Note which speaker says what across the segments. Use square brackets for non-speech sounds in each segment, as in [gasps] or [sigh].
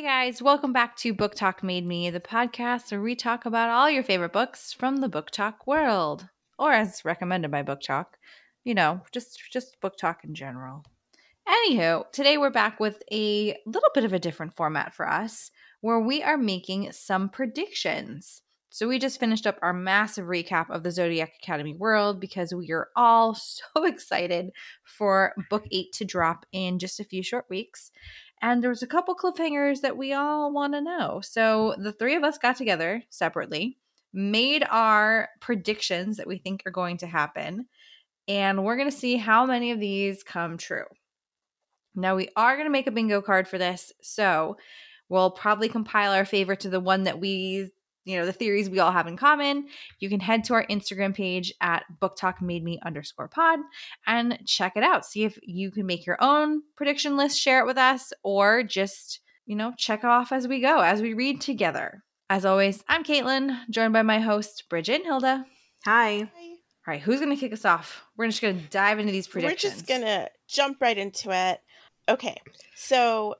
Speaker 1: Hey guys, welcome back to BookTok Made Me, the podcast where we talk about all your favorite books from the BookTok world, or as recommended by BookTok. You know, just just BookTok in general. Anywho, today we're back with a little bit of a different format for us, where we are making some predictions. So we just finished up our massive recap of the Zodiac Academy world because we are all [laughs] so excited for book 8 to drop in just a few short weeks. And there was a couple cliffhangers that we all want to know. So the three of us got together separately, made our predictions that we think are going to happen, and we're going to see how many of these come true. Now we are going to make a bingo card for this. So we'll probably compile our favorite to the one that we you know the theories we all have in common you can head to our instagram page at booktok made me underscore pod and check it out. See if you can make your own prediction list share it with us or just you know check off as we go as we read together. As always i'm caitlin joined by my host bridget and hilda.
Speaker 2: Hi.
Speaker 1: all right who's gonna kick us off? We're just gonna dive into these predictions
Speaker 3: We're just gonna jump right into it. Okay, so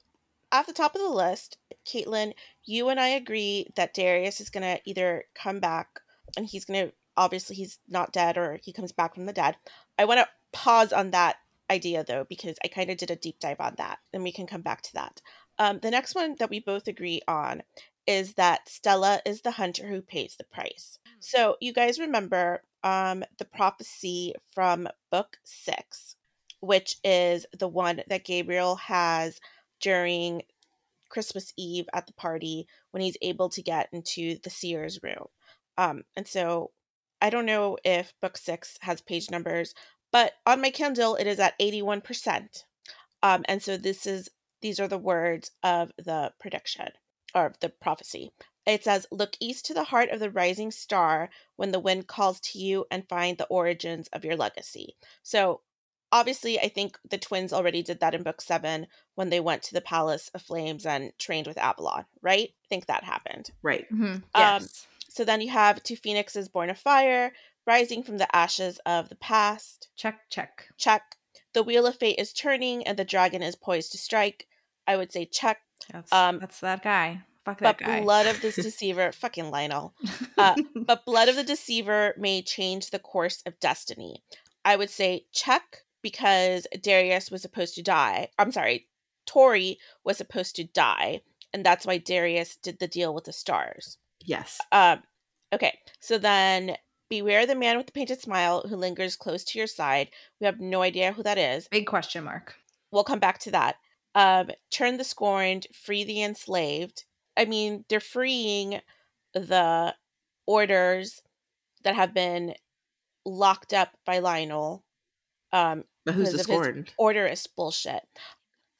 Speaker 3: at the top of the list, Caitlin, you and I agree that Darius is gonna either come back and he's gonna obviously he's not dead or he comes back from the dead. I want to pause on that idea though because I kind of did a deep dive on that, and we can come back to that. Um, the next one that we both agree on is that Stella is the hunter who pays the price. So you guys remember um, the prophecy from book six, which is the one that Gabriel has during Christmas Eve at the party when he's able to get into the seer's room. Um, and so I don't know if book six has page numbers, but on my Kindle it is at 81%. Um, and so this is these are the words of the prediction or the prophecy. It says, Look east to the heart of the rising star when the wind calls to you and find the origins of your legacy. So obviously I think the twins already did that in book seven when they went to the Palace of Flames and trained with Avalon, right? I think that happened.
Speaker 2: Right.
Speaker 1: Mhm,
Speaker 3: Um,
Speaker 1: yes
Speaker 3: So then you have two phoenixes born of fire, rising from the ashes of the past.
Speaker 1: check check
Speaker 3: Check. The wheel of fate is turning and the dragon is poised to strike. I would say check.
Speaker 1: that's,
Speaker 3: um,
Speaker 1: that's that guy fuck that guy.
Speaker 3: But
Speaker 1: guy
Speaker 3: blood of this [laughs] deceiver, fucking Lionel. uh, [laughs] But blood of the deceiver may change the course of destiny. I would say check because Darius was supposed to die. I'm sorry, Tori was supposed to die, and that's why Darius did the deal with the stars.
Speaker 2: Yes.
Speaker 3: Um, okay, so then beware the man with the painted smile who lingers close to your side. We have no idea who that is.
Speaker 1: big question mark
Speaker 3: We'll come back to that. Um, turn the scorned, free the enslaved. I mean, they're freeing the orders that have been locked up by Lionel. Um,
Speaker 2: But who's the
Speaker 3: because of his
Speaker 2: scorned?
Speaker 3: orderist bullshit.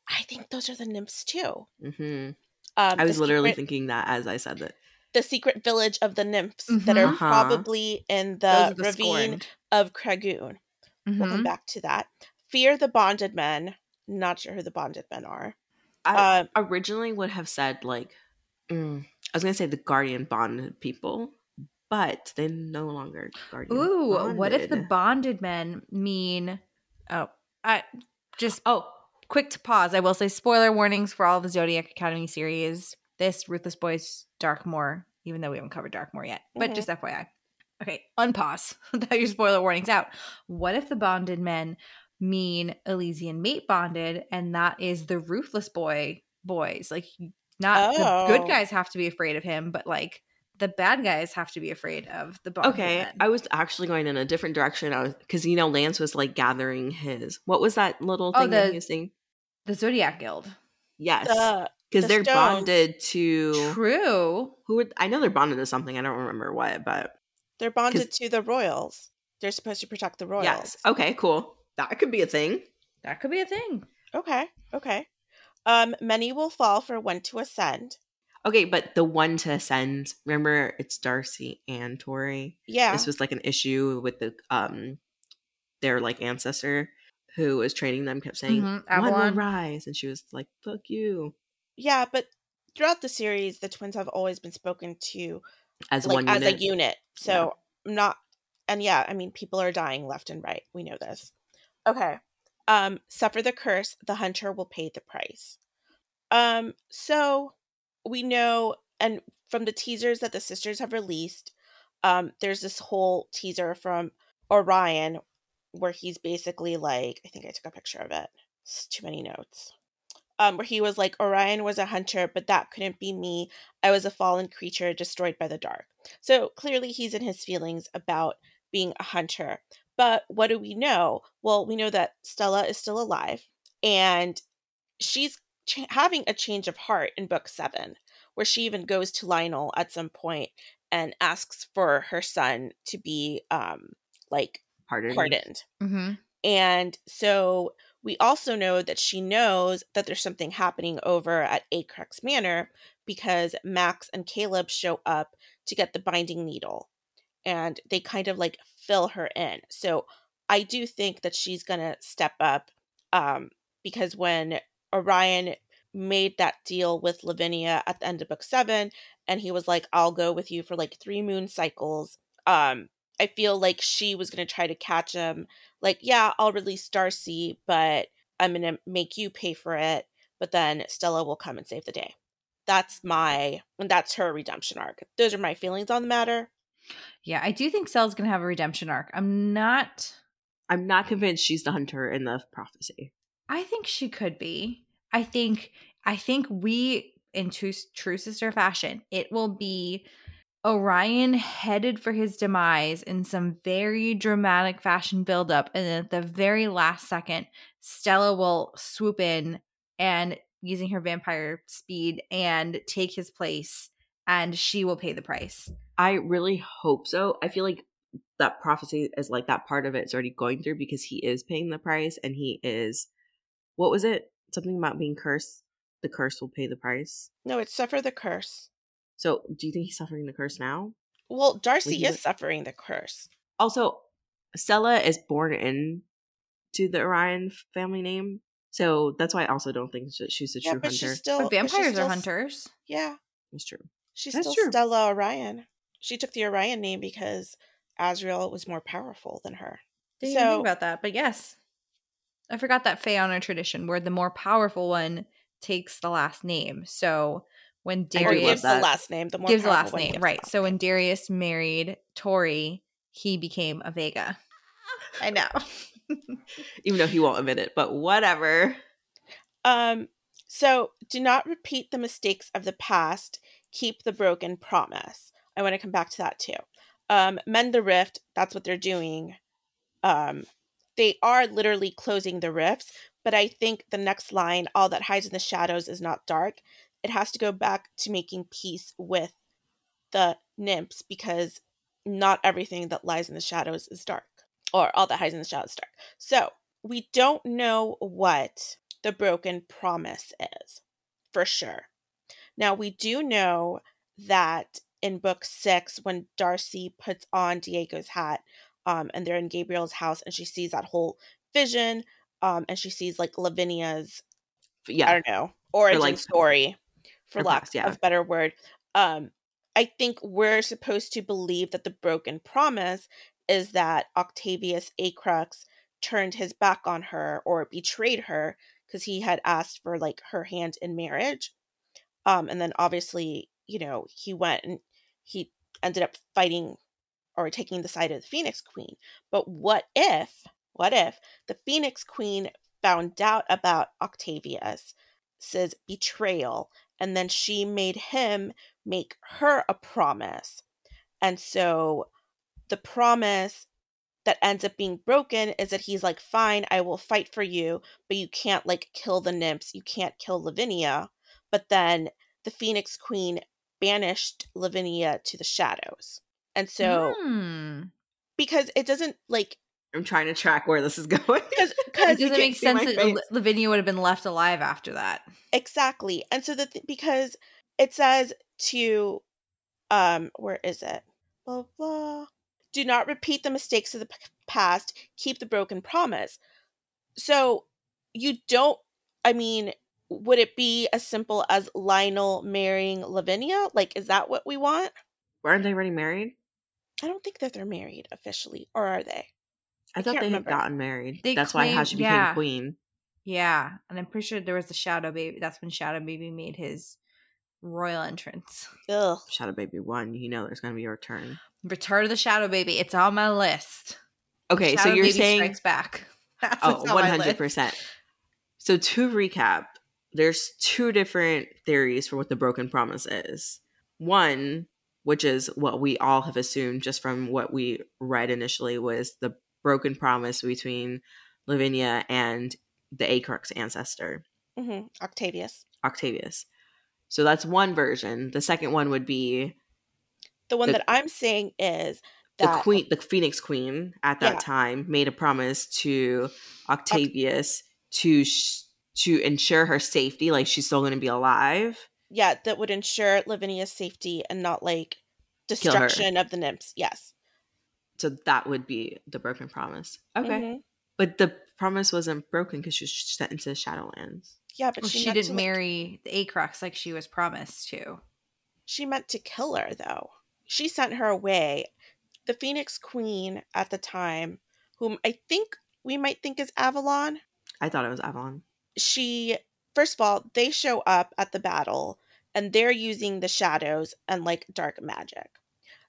Speaker 3: I think those are the nymphs too.
Speaker 2: Mm-hmm.
Speaker 3: Um,
Speaker 2: I was literally
Speaker 3: secret-
Speaker 2: thinking that as I said that.
Speaker 3: the secret village of the nymphs that are.
Speaker 2: Uh-huh.
Speaker 3: probably in the
Speaker 1: the
Speaker 3: ravine
Speaker 1: scorned.
Speaker 3: of Cragoon. We'll come
Speaker 1: Mhm.
Speaker 3: back to that. Fear the bonded men. Not sure who the bonded men are.
Speaker 2: I
Speaker 3: Um,
Speaker 2: originally would have said like, mm, I was gonna say the guardian bonded people, but they no longer guardian.
Speaker 1: Ooh, what if the
Speaker 2: bonded.
Speaker 1: bonded men mean? Oh, I just
Speaker 2: oh
Speaker 1: quick to pause. I will say spoiler warnings for all the Zodiac Academy series. This Ruthless Boys Darkmoor, even though we haven't covered Darkmoor yet, but
Speaker 3: Mhm.
Speaker 1: just FYI. Okay, unpause. [laughs] Without your spoiler warnings out. What if the bonded men mean Elysian mate bonded, and that is the Ruthless Boy boys? Like, not the
Speaker 3: Oh.
Speaker 1: good guys have to be afraid of him, but like the bad guys have to be afraid of the bonded
Speaker 2: okay.
Speaker 1: men.
Speaker 2: I was actually going in a different direction. I was because you know Lance was like gathering his. What was that little
Speaker 1: Oh,
Speaker 2: thing that
Speaker 1: the-
Speaker 2: he was saying?
Speaker 1: the Zodiac Guild.
Speaker 2: Yes,
Speaker 3: The,
Speaker 2: because
Speaker 3: the
Speaker 2: they're
Speaker 3: stones.
Speaker 2: bonded to
Speaker 1: True.
Speaker 2: who? Would, I know they're bonded to something. I don't remember what, but
Speaker 3: they're bonded to the royals. They're supposed to protect the royals.
Speaker 2: yes. Okay, cool. That could be a thing.
Speaker 1: That could be a thing.
Speaker 3: Okay. Okay. Um, many will fall for one to ascend.
Speaker 2: Okay, but the one to ascend, remember it's Darcy and Tori.
Speaker 3: Yeah.
Speaker 2: This was like an issue with the um their like ancestor who was training them kept saying,
Speaker 1: Mhm,
Speaker 2: One will rise and she was like, Fuck you.
Speaker 3: yeah, but throughout the series, the twins have always been spoken to
Speaker 2: As
Speaker 3: like
Speaker 2: one
Speaker 3: as
Speaker 2: unit.
Speaker 3: a unit. So I'm not and yeah, I mean people are dying left and right. We know this. Okay. Um suffer the curse, the hunter will pay the price. Um so we know, and from the teasers that the sisters have released, um, there's this whole teaser from Orion where he's basically like, I think I took a picture of it. It's too many notes. Um, where he was like, Orion was a hunter, but that couldn't be me. I was a fallen creature destroyed by the dark. So clearly he's in his feelings about being a hunter. But what do we know? Well, we know that Stella is still alive and she's ch- having a change of heart in book seven, where she even goes to Lionel at some point and asks for her son to be um like
Speaker 2: Pardon.
Speaker 3: pardoned.
Speaker 1: Mm-hmm.
Speaker 3: And so we also know that she knows that there's something happening over at Acrux Manor because Max and Caleb show up to get the binding needle and they kind of like fill her in. So I do think that she's going to step up um, because when Orion made that deal with Lavinia at the end of book seven and he was like, I'll go with you for like three moon cycles. Um, I feel like she was going to try to catch him. Like, yeah, I'll release Darcy, but I'm going to make you pay for it. But then Stella will come and save the day. That's my, and that's her redemption arc. Those are my feelings on the matter.
Speaker 1: Yeah, I do think Stella's gonna have a redemption arc. I'm not.
Speaker 2: I'm not convinced she's the hunter in the prophecy.
Speaker 1: I think she could be. I think. I think we, in true, true sister fashion, it will be Orion headed for his demise in some very dramatic fashion buildup, and at the very last second, Stella will swoop in and using her vampire speed and take his place, and she will pay the price.
Speaker 2: I really hope so. I feel like that prophecy is like that part of it is already going through because he is paying the price and he is what was it? Something about being cursed. The curse will pay the price.
Speaker 3: No, it's suffer the curse.
Speaker 2: So do you think he's suffering the curse now?
Speaker 3: Well, Darcy is
Speaker 2: would-
Speaker 3: suffering the curse.
Speaker 2: Also, Stella is born in to the Orion family name. So that's why I also don't think that she's a
Speaker 3: Yeah,
Speaker 2: true
Speaker 3: but
Speaker 2: hunter.
Speaker 3: she's still.
Speaker 1: But
Speaker 3: but she's
Speaker 1: vampires
Speaker 3: still
Speaker 1: are hunters.
Speaker 3: Yeah,
Speaker 2: That's true.
Speaker 3: she's
Speaker 2: That's
Speaker 3: still
Speaker 2: true.
Speaker 3: Stella Orion. She took the Orion name because Azriel was more powerful than her.
Speaker 1: Didn't even
Speaker 3: So-
Speaker 1: think about that, but yes. I forgot that Fae honor tradition where the more powerful one takes the last name. So when
Speaker 3: Or
Speaker 2: do love
Speaker 1: Darius
Speaker 3: gives the last name. The more
Speaker 1: gives the last name, right? So when. Darius married Tori, he became a Vega. I know. [laughs]
Speaker 2: Even though he won't admit it, but whatever.
Speaker 3: Um, so do not repeat the mistakes of the past. Keep the broken promise. I want to come back to that too. Um, mend the rift. That's what they're doing. Um, they are literally closing the rifts, but I think the next line, all that hides in the shadows is not dark. It has to go back to making peace with the nymphs because not everything that lies in the shadows is dark, or all that hides in the shadows is dark. So we don't know what the broken promise is for sure. Now, we do know that in book six, when Darcy puts on Diego's hat um, and they're in Gabriel's house and she sees that whole vision um, and she sees like Lavinia's,
Speaker 2: yeah, I
Speaker 3: don't know, origin
Speaker 2: like-
Speaker 3: story, for lack
Speaker 2: past, yeah.
Speaker 3: of a better word. Um, I think we're supposed to believe that the broken promise is that Octavius Acrux turned his back on her or betrayed her because he had asked for like her hand in marriage. Um, and then obviously, you know, he went and he ended up fighting or taking the side of the Phoenix Queen. But what if, what if the Phoenix Queen found out about Octavius' betrayal and then she made him make her a promise. And so the promise that ends up being broken is that he's like, fine, I will fight for you, but you can't like kill the nymphs, you can't kill Lavinia. But then the Phoenix Queen banished Lavinia to the shadows. And so
Speaker 1: Hmm.
Speaker 3: because it doesn't like
Speaker 2: I'm trying to track where this is [laughs] going.
Speaker 3: because
Speaker 1: it doesn't make sense that
Speaker 2: face.
Speaker 1: Lavinia would have been left alive after that.
Speaker 3: exactly and so the th- because it says to um where is it blah blah do not repeat the mistakes of the p- past keep the broken promise so you don't i mean would it be as simple as lionel marrying lavinia like is that what we want
Speaker 2: Weren't they already married?
Speaker 3: I don't think that they're married officially or are they
Speaker 2: I,
Speaker 3: I
Speaker 2: thought they
Speaker 3: remember.
Speaker 2: had gotten married.
Speaker 1: They
Speaker 2: That's why how
Speaker 1: claim-
Speaker 2: she became
Speaker 1: yeah.
Speaker 2: queen.
Speaker 1: Yeah, and I'm pretty sure there was a Shadow Baby. That's when Shadow Baby made his royal entrance.
Speaker 3: Ugh.
Speaker 2: Shadow Baby one, you know there's gonna be a return.
Speaker 1: Return of the Shadow Baby. It's on my list.
Speaker 2: Okay, so you're
Speaker 1: Baby
Speaker 2: saying
Speaker 1: strikes back. [laughs] That's
Speaker 2: oh,
Speaker 1: what's on my list.
Speaker 2: 100%. So to recap, there's two different theories for what the broken promise is. One, which is what we all have assumed just from what we read initially, was the broken promise between Lavinia and the Acrux ancestor,
Speaker 3: hmm Octavius.
Speaker 2: Octavius. So that's one version. The second one would be
Speaker 3: The one
Speaker 2: The-
Speaker 3: that I'm saying is
Speaker 2: the queen, the Phoenix Queen at that
Speaker 3: Yeah.
Speaker 2: time made a promise to Octavius to sh- to ensure her safety, like she's still going to be alive.
Speaker 3: Yeah, that would ensure Lavinia's safety and not like destruction of the nymphs. Yes.
Speaker 2: So that would be the broken promise. Okay,
Speaker 3: Mhm.
Speaker 2: but the promise wasn't broken because she was sent into the Shadowlands.
Speaker 3: Yeah, but
Speaker 1: Well,
Speaker 3: she,
Speaker 1: she, didn't
Speaker 3: to, like-
Speaker 1: marry the Acrux like she was promised to.
Speaker 3: she meant to kill her though. She sent her away. The Phoenix Queen at the time, whom I think we might think is Avalon,
Speaker 2: I thought it was Avalon.
Speaker 3: she first of all, they show up at the battle and they're using the shadows and like dark magic.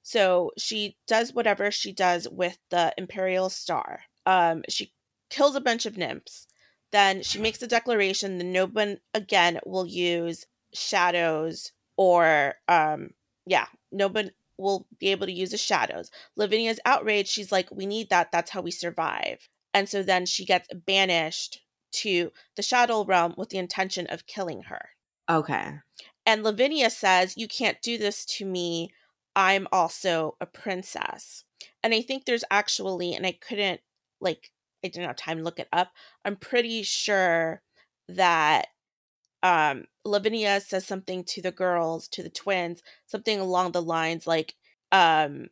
Speaker 3: So she does whatever she does with the Imperial Star. Um, she kills a bunch of nymphs. Then she makes a declaration that no one again will use shadows or um yeah, no one will be able to use the shadows. Lavinia's outraged. She's like, we need that. That's how we survive. And so then she gets banished to the shadow realm with the intention of killing her.
Speaker 2: Okay,
Speaker 3: And Lavinia says, You can't do this to me. I'm also a princess. And I think there's actually, and I couldn't, like, I didn't have time to look it up. I'm pretty sure that um Lavinia says something to the girls, to the twins, something along the lines like, um,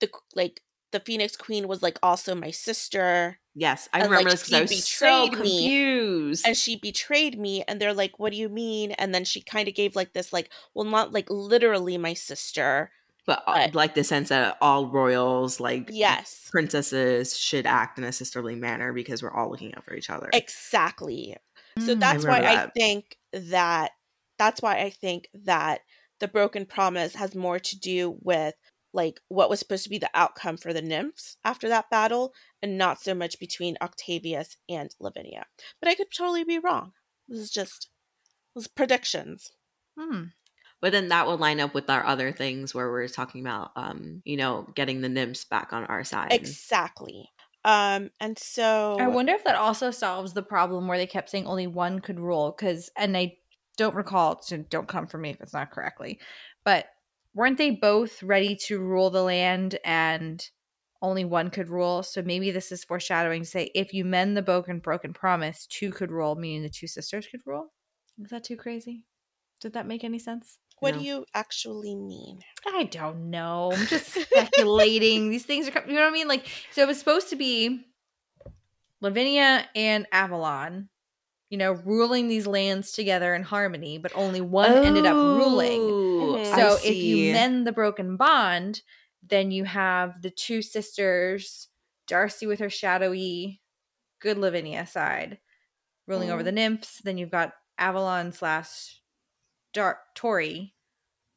Speaker 3: the like the Phoenix Queen was like also my sister.
Speaker 2: yes, I
Speaker 3: And,
Speaker 2: remember
Speaker 3: like,
Speaker 2: this because I was so
Speaker 3: betrayed me,
Speaker 2: confused.
Speaker 3: and she betrayed me and they're like what do you mean and then she kind of gave like this like well not like literally my sister
Speaker 2: but uh,
Speaker 3: but-
Speaker 2: like the sense that all royals, like
Speaker 3: yes
Speaker 2: princesses, should act in a sisterly manner because we're all looking out for each other.
Speaker 3: exactly so
Speaker 1: Mm.
Speaker 3: that's why
Speaker 2: remember
Speaker 3: i think that that's why i think that the broken promise has more to do with like what was supposed to be the outcome for the nymphs after that battle and not so much between octavius and lavinia but i could totally be wrong this is just this is predictions
Speaker 1: Hmm.
Speaker 2: But then that would line up with our other things where we're talking about, um, you know, getting the nymphs back on our side.
Speaker 3: exactly um and so
Speaker 1: I wonder if that also solves the problem where they kept saying only one could rule. Because, and I don't recall, so don't come for me if it's not correctly, but weren't they both ready to rule the land and only one could rule? So maybe this is foreshadowing to say if you mend the broken broken promise, two could rule, meaning the two sisters could rule. Is that too crazy? Did that make any sense?
Speaker 3: what
Speaker 2: No.
Speaker 3: do you actually mean
Speaker 1: I don't know. I'm [laughs] just speculating. These things are, co- you know what I mean? Like, so it was supposed to be Lavinia and Avalon, you know, ruling these lands together in harmony, but only one ended up ruling.
Speaker 2: Oh, I
Speaker 1: So if you mend the broken bond, then you have the two sisters, Darcy with her shadowy, good Lavinia side, ruling over
Speaker 3: Mhm.
Speaker 1: the nymphs. Then you've got Avalon slash Dark Tori.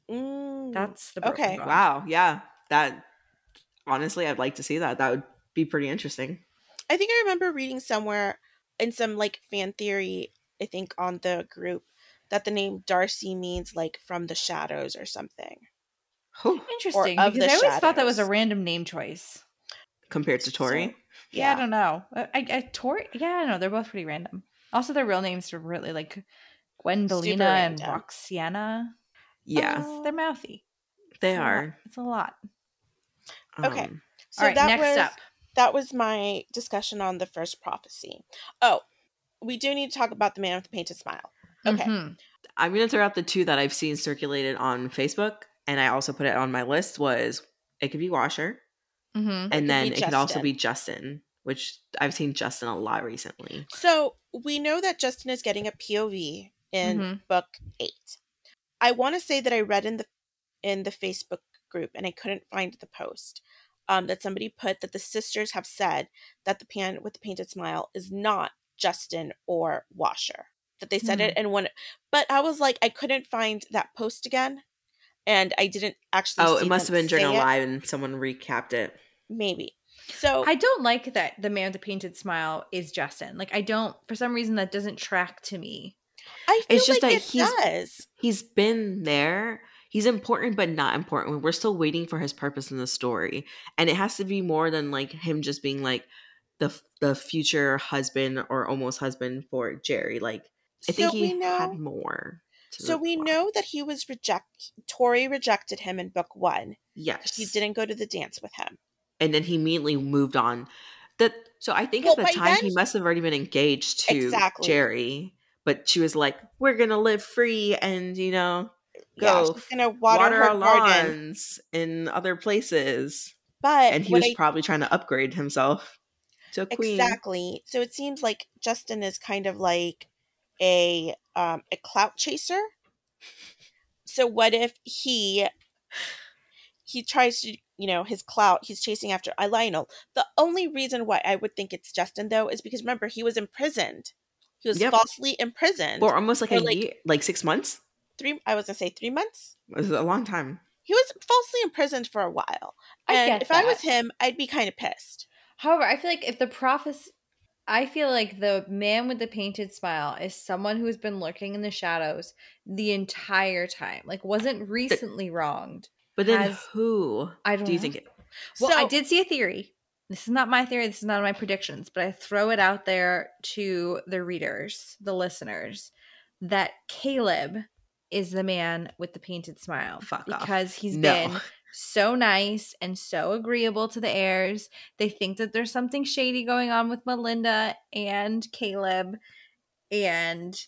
Speaker 3: Mm,
Speaker 1: That's the broken
Speaker 3: Okay.
Speaker 1: bond.
Speaker 2: wow, yeah, that honestly, I'd like to see that. That would be pretty interesting.
Speaker 3: I think I remember reading somewhere in some like fan theory, I think on the group, that the name Darcy means like from the shadows or something.
Speaker 2: Whew.
Speaker 1: Interesting,
Speaker 3: of
Speaker 1: because I always thought that was a random name choice.
Speaker 2: Compared to Tori,
Speaker 3: So-
Speaker 1: Yeah, I don't know. I, I, I Tori. Yeah, I don't know. They're both pretty random. Also, their real names are really like Gwendolina and
Speaker 3: Roxiana.
Speaker 1: Roxana.
Speaker 2: yeah,
Speaker 3: Oh.
Speaker 1: They're mouthy.
Speaker 2: they
Speaker 1: It's a
Speaker 2: are.
Speaker 1: It's a lot.
Speaker 3: Okay.
Speaker 2: Um,
Speaker 3: So
Speaker 1: All right,
Speaker 3: that
Speaker 1: next
Speaker 3: was
Speaker 1: up.
Speaker 3: that was my discussion on the first prophecy. Oh, we do need to talk about the man with the painted smile. Okay.
Speaker 1: Mhm.
Speaker 2: I'm gonna throw out the two that I've seen circulated on Facebook, and I also put it on my list. Was it could be Washer,
Speaker 1: Mhm.
Speaker 3: could
Speaker 2: and then
Speaker 3: be
Speaker 2: it could also be Justin, which I've seen Justin a lot recently.
Speaker 3: So we know that Justin is getting a POV in
Speaker 1: Mhm.
Speaker 3: book eight. I want to say that I read in the in the Facebook group and I couldn't find the post. Um, that somebody put that the sisters have said that the pan with the painted smile is not Justin or Washer. That they said
Speaker 1: Hmm.
Speaker 3: it and when but I was like I couldn't find that post again and I didn't actually
Speaker 2: Oh,
Speaker 3: see
Speaker 2: it must have been a live and someone recapped it.
Speaker 3: maybe. So
Speaker 1: I don't like that the man with the painted smile is Justin. Like I don't for some reason that doesn't track to me.
Speaker 3: I feel
Speaker 2: It's just
Speaker 3: like
Speaker 2: that
Speaker 3: it
Speaker 2: he's-
Speaker 3: does.
Speaker 2: He's been there. He's important, but not important. We're still waiting for his purpose in the story, and it has to be more than like him just being like the the future husband or almost husband for Jerry. Like I think
Speaker 3: so
Speaker 2: he
Speaker 3: we know
Speaker 2: had more. to
Speaker 3: so we know that he was reject Tori rejected him in book 1
Speaker 2: Yes,
Speaker 3: he didn't go to the dance with him.
Speaker 2: and then he immediately moved on. That so I think
Speaker 3: Well,
Speaker 2: at the time
Speaker 3: then-
Speaker 2: he must have already been engaged to
Speaker 3: Exactly.
Speaker 2: Jerry, but she was like, "We're gonna live free and you know Go
Speaker 3: she's gonna water,
Speaker 2: water, our
Speaker 3: garden.
Speaker 2: lawns in other places."
Speaker 3: But
Speaker 2: and he was
Speaker 3: I-
Speaker 2: probably trying to upgrade himself to a queen.
Speaker 3: exactly. So it seems like Justin is kind of like a um a clout chaser. So what if he he tries to you know his clout he's chasing after Lionel. The only reason why I would think it's Justin though is because remember he was imprisoned. He was
Speaker 2: Yep.
Speaker 3: falsely imprisoned.
Speaker 2: For almost like
Speaker 3: Or
Speaker 2: a
Speaker 3: like-
Speaker 2: year, like six months.
Speaker 3: three I was gonna say three months.
Speaker 2: It was a long time.
Speaker 3: He was falsely imprisoned for a while.
Speaker 1: I
Speaker 3: And
Speaker 1: get
Speaker 3: if I was him, I'd be kind of pissed.
Speaker 1: However, I feel like if the prophecy, I feel like the man with the painted smile is someone who has been lurking in the shadows the entire time. Like, wasn't recently wronged.
Speaker 2: But then
Speaker 1: Has-
Speaker 2: who
Speaker 1: I don't
Speaker 2: do you
Speaker 1: know.
Speaker 2: think it?
Speaker 1: Well, I did see a theory. This is not my theory. This is not my predictions, but I throw it out there to the readers, the listeners, that Caleb is the man with the painted smile
Speaker 2: Fuck off.
Speaker 1: because he's
Speaker 2: No.
Speaker 1: been so nice and so agreeable to the heirs. They think that there's something shady going on with Melinda and Caleb, and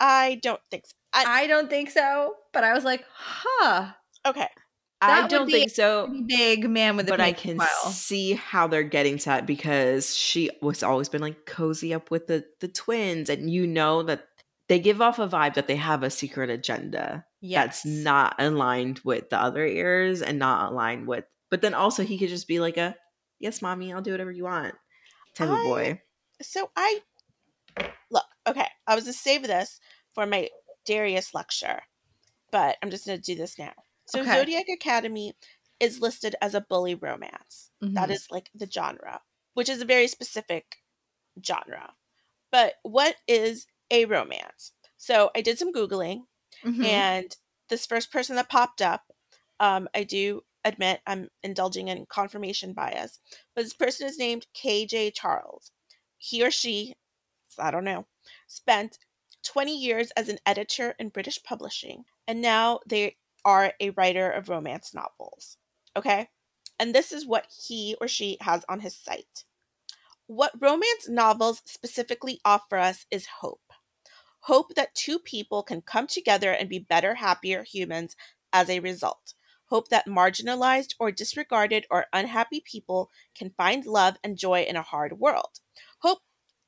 Speaker 3: I don't think so. I,
Speaker 1: I don't think so. But I was like, huh,
Speaker 3: okay.
Speaker 1: That
Speaker 2: I don't think so.
Speaker 1: big man with the
Speaker 2: But I can
Speaker 1: smile.
Speaker 2: see how they're getting to that because she was always been like cozy up with the the twins, and you know that they give off a vibe that they have a secret agenda
Speaker 1: Yes.
Speaker 2: that's not aligned with the other ears and not aligned with. But then also he could just be like a yes, mommy, I'll do whatever you want type of boy.
Speaker 3: So I look, okay, I was to save this for my Darius lecture, but I'm just gonna do this now. So
Speaker 1: Okay.
Speaker 3: Zodiac Academy is listed as a bully romance. That
Speaker 1: Mhm.
Speaker 3: is like the genre, which is a very specific genre. But what is a romance? So I did some Googling
Speaker 1: Mhm.
Speaker 3: and this first person that popped up um, i do admit i'm indulging in confirmation bias but this person is named kj charles he or she i don't know spent 20 years as an editor in british publishing and now they are a writer of romance novels okay and this is what he or she has on his site what romance novels specifically offer us is hope hope that two people can come together and be better, happier humans as a result. Hope that marginalized or disregarded or unhappy people can find love and joy in a hard world. Hope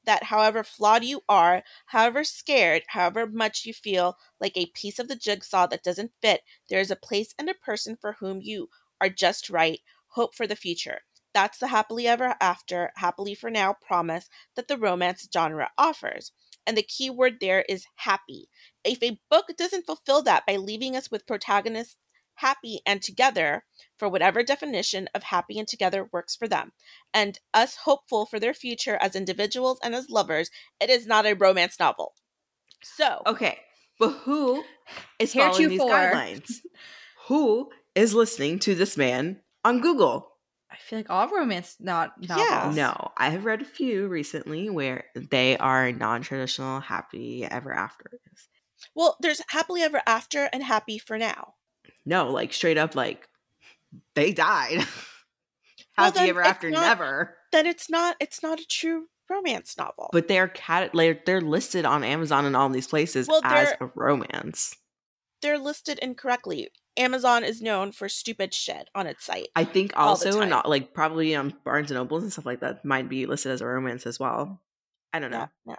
Speaker 3: that however flawed you are, however scared, however much you feel like a piece of the jigsaw that doesn't fit, there is a place and a person for whom you are just right. Hope for the future. That's the happily ever after, happily for now promise that the romance genre offers and the key word there is happy. If a book doesn't fulfill that by leaving us with protagonists happy and together, for whatever definition of happy and together works for them, and us hopeful for their future as individuals and as lovers, it is not a romance novel. So,
Speaker 2: Okay, but who is here following these guidelines? who is listening to this man on Google?
Speaker 1: I feel like all romance not
Speaker 3: Yeah.
Speaker 2: No, I have read a few recently where they are non-traditional happy ever after.
Speaker 3: well, there's happily ever after and happy for now.
Speaker 2: No, like straight up, like they died. [laughs]
Speaker 3: Well,
Speaker 2: happy
Speaker 3: then
Speaker 2: ever after,
Speaker 3: not-
Speaker 2: never.
Speaker 3: Then it's not it's not a true romance novel.
Speaker 2: But they're cat like they're listed on Amazon and all these places
Speaker 3: Well,
Speaker 2: as a romance.
Speaker 3: They're listed incorrectly. Amazon is known for stupid shit on its site.
Speaker 2: I think also and not like probably on Barnes and Nobles and stuff like that might be listed as a romance as well. I don't know.
Speaker 3: No, no.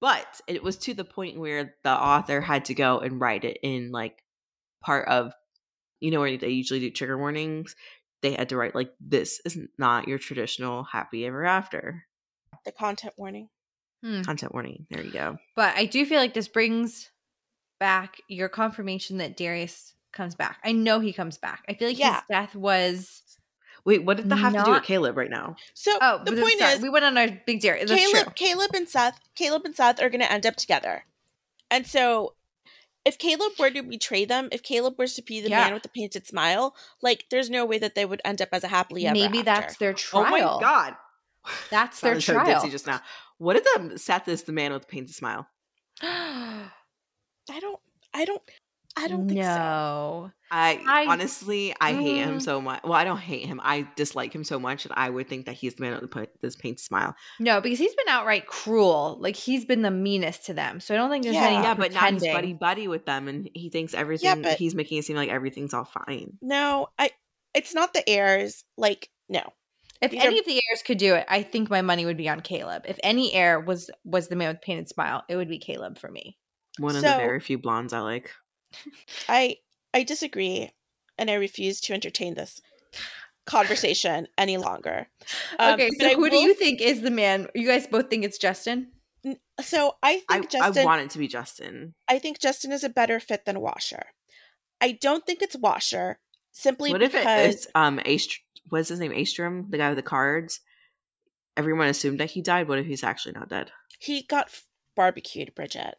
Speaker 2: But it was to the point where the author had to go and write it in like part of you know where they usually do trigger warnings. They had to write like this is not your traditional happy ever after.
Speaker 3: The content warning.
Speaker 1: Hmm.
Speaker 2: Content warning. There you go.
Speaker 1: But I do feel like this brings back your confirmation that Darius comes back. I know he comes back. I feel like
Speaker 3: Yeah.
Speaker 1: his death was.
Speaker 2: Wait, what did that have to do with Caleb right now?
Speaker 3: So
Speaker 1: Oh,
Speaker 3: the point
Speaker 1: sorry,
Speaker 3: is,
Speaker 1: we went on our big Darius. That's
Speaker 3: Caleb,
Speaker 1: true.
Speaker 3: Caleb and Seth, Caleb and Seth are going to end up together. And so, if Caleb were to betray them, if Caleb was to be the
Speaker 1: Yeah.
Speaker 3: man with the painted smile, like there's no way that they would end up as a happily ever.
Speaker 1: Maybe
Speaker 3: after.
Speaker 1: that's their trial.
Speaker 2: Oh my god.
Speaker 1: That's [laughs] their
Speaker 2: Sounded so
Speaker 1: trial.
Speaker 2: just now. What if the Seth is the man with the painted smile? [gasps]
Speaker 3: I don't. I don't. I don't think so.
Speaker 2: I,
Speaker 1: I-
Speaker 2: honestly, I hate him
Speaker 1: Mm.
Speaker 2: so much. Well, I don't hate him. I dislike him so much that I would think that he's the man with the pa- this painted smile.
Speaker 1: No, because he's been outright cruel. Like he's been the meanest to them. So I don't think there's
Speaker 3: Yeah.
Speaker 1: any
Speaker 2: yeah, but now he's buddy buddy with them, and he thinks everything.
Speaker 3: Yeah, but-
Speaker 2: he's making it seem like everything's all fine.
Speaker 3: No, I. It's not the heirs. Like no.
Speaker 1: If
Speaker 3: These
Speaker 1: any
Speaker 3: are-
Speaker 1: of the heirs could do it, I think my money would be on Caleb. If any heir was was the man with painted smile, it would be Caleb for me.
Speaker 2: One of the very few blondes I like.
Speaker 3: I I disagree, and I refuse to entertain this conversation any longer. Um,
Speaker 1: okay, so
Speaker 3: I
Speaker 1: who do you think is the man? You guys both think it's Justin?
Speaker 3: So I
Speaker 2: I,
Speaker 3: think Justin.
Speaker 2: I want it to be Justin.
Speaker 3: I think Justin is a better fit than Washer. I don't think it's Washer simply
Speaker 2: What if it
Speaker 3: because
Speaker 2: is um Ast- what's his name? Astrum, the guy with the cards. Everyone assumed that he died. What if he's actually not dead?
Speaker 3: he got f- barbecued, Bridget.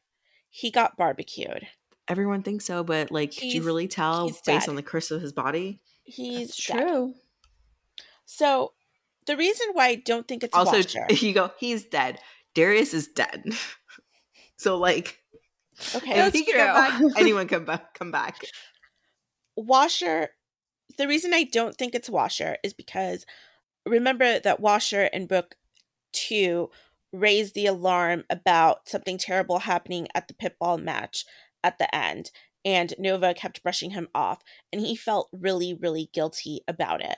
Speaker 3: He got barbecued.
Speaker 2: Everyone thinks so, but like, could you really tell based
Speaker 3: dead.
Speaker 2: on the curse of his body?
Speaker 3: He's
Speaker 1: That's
Speaker 3: dead.
Speaker 1: true.
Speaker 3: So the reason why I don't think it's
Speaker 2: also,
Speaker 3: Washer. [laughs]
Speaker 2: you go, he's dead. Darius is dead. [laughs] so like,
Speaker 3: Okay,
Speaker 2: if he can come back, [laughs] anyone can back, come back.
Speaker 3: Washer. The reason I don't think it's Washer is because remember that Washer in book two raised the alarm about something terrible happening at the pitball match at the end, and Nova kept brushing him off, and he felt really, really guilty about it.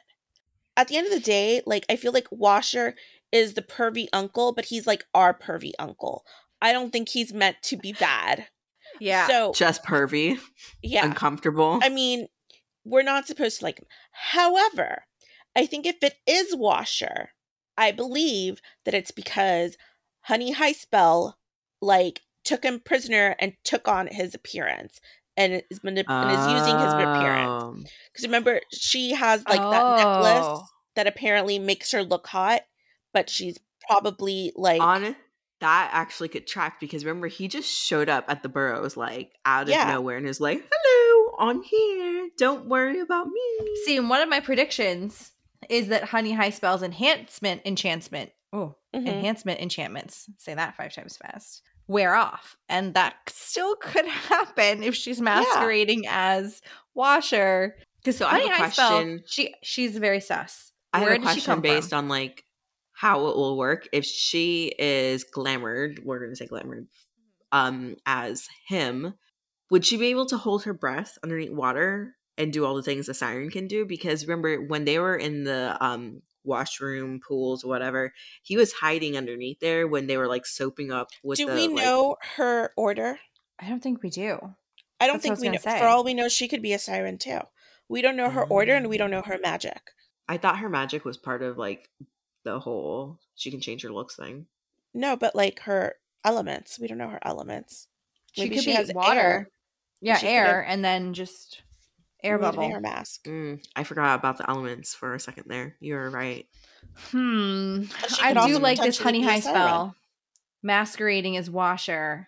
Speaker 3: At the end of the day, like I feel like Washer is the pervy uncle, but he's like our pervy uncle. I don't think he's meant to be bad.
Speaker 1: Yeah.
Speaker 3: So
Speaker 2: Just pervy,
Speaker 3: yeah.
Speaker 2: uncomfortable.
Speaker 3: I mean, we're not supposed to like him. However, I think if it is Washer, I believe that it's because Honey High Spell like took him prisoner and took on his appearance and is manip- and is using his appearance. Because remember, she has like that necklace
Speaker 1: Oh.
Speaker 3: that apparently makes her look hot, but she's probably like
Speaker 2: on that actually could track because remember he just showed up at the burrows like out of
Speaker 3: Yeah.
Speaker 2: nowhere and is like, "Hello, I'm here. Don't worry about me."
Speaker 1: See, and one of my predictions is that Honey Highspell's enhancement enchantment. Oh,
Speaker 3: Mhm.
Speaker 1: enhancement enchantments. Say that five times fast. Wear off, and that still could [laughs] happen if she's masquerading as Washer. Because
Speaker 2: So I have a
Speaker 1: Spell,
Speaker 2: question.
Speaker 1: she she's very sus.
Speaker 2: I have a question based
Speaker 1: from?
Speaker 2: on like how it will work if she is glamored. We're gonna say glamored, um, as him. Would she be able to hold her breath underneath water and do all the things a siren can do? Because remember when they were in the um washroom, pools, whatever, he was hiding underneath there when they were like soaping up with.
Speaker 3: Do
Speaker 2: the,
Speaker 3: we
Speaker 2: like-
Speaker 3: know her order?
Speaker 1: I don't think we do.
Speaker 3: I don't
Speaker 1: That's what I
Speaker 3: think we know.
Speaker 1: say.
Speaker 3: For all we know, she could be a siren too. We don't know her order, and we don't know her mm. magic.
Speaker 2: I thought her magic was part of like the whole she can change her looks thing.
Speaker 3: No, but like her elements. We don't know her elements.
Speaker 1: She
Speaker 3: Maybe
Speaker 1: could
Speaker 3: she
Speaker 1: be
Speaker 3: has
Speaker 1: water.
Speaker 3: air.
Speaker 1: Yeah,
Speaker 3: She
Speaker 1: air,
Speaker 3: have-
Speaker 1: and then just air
Speaker 3: We need an
Speaker 1: bubble.
Speaker 3: air mask.
Speaker 2: Mm, I forgot about the elements for a second there. You were right.
Speaker 1: Hmm. I do like this honey high
Speaker 3: siren.
Speaker 1: spell masquerading as Washer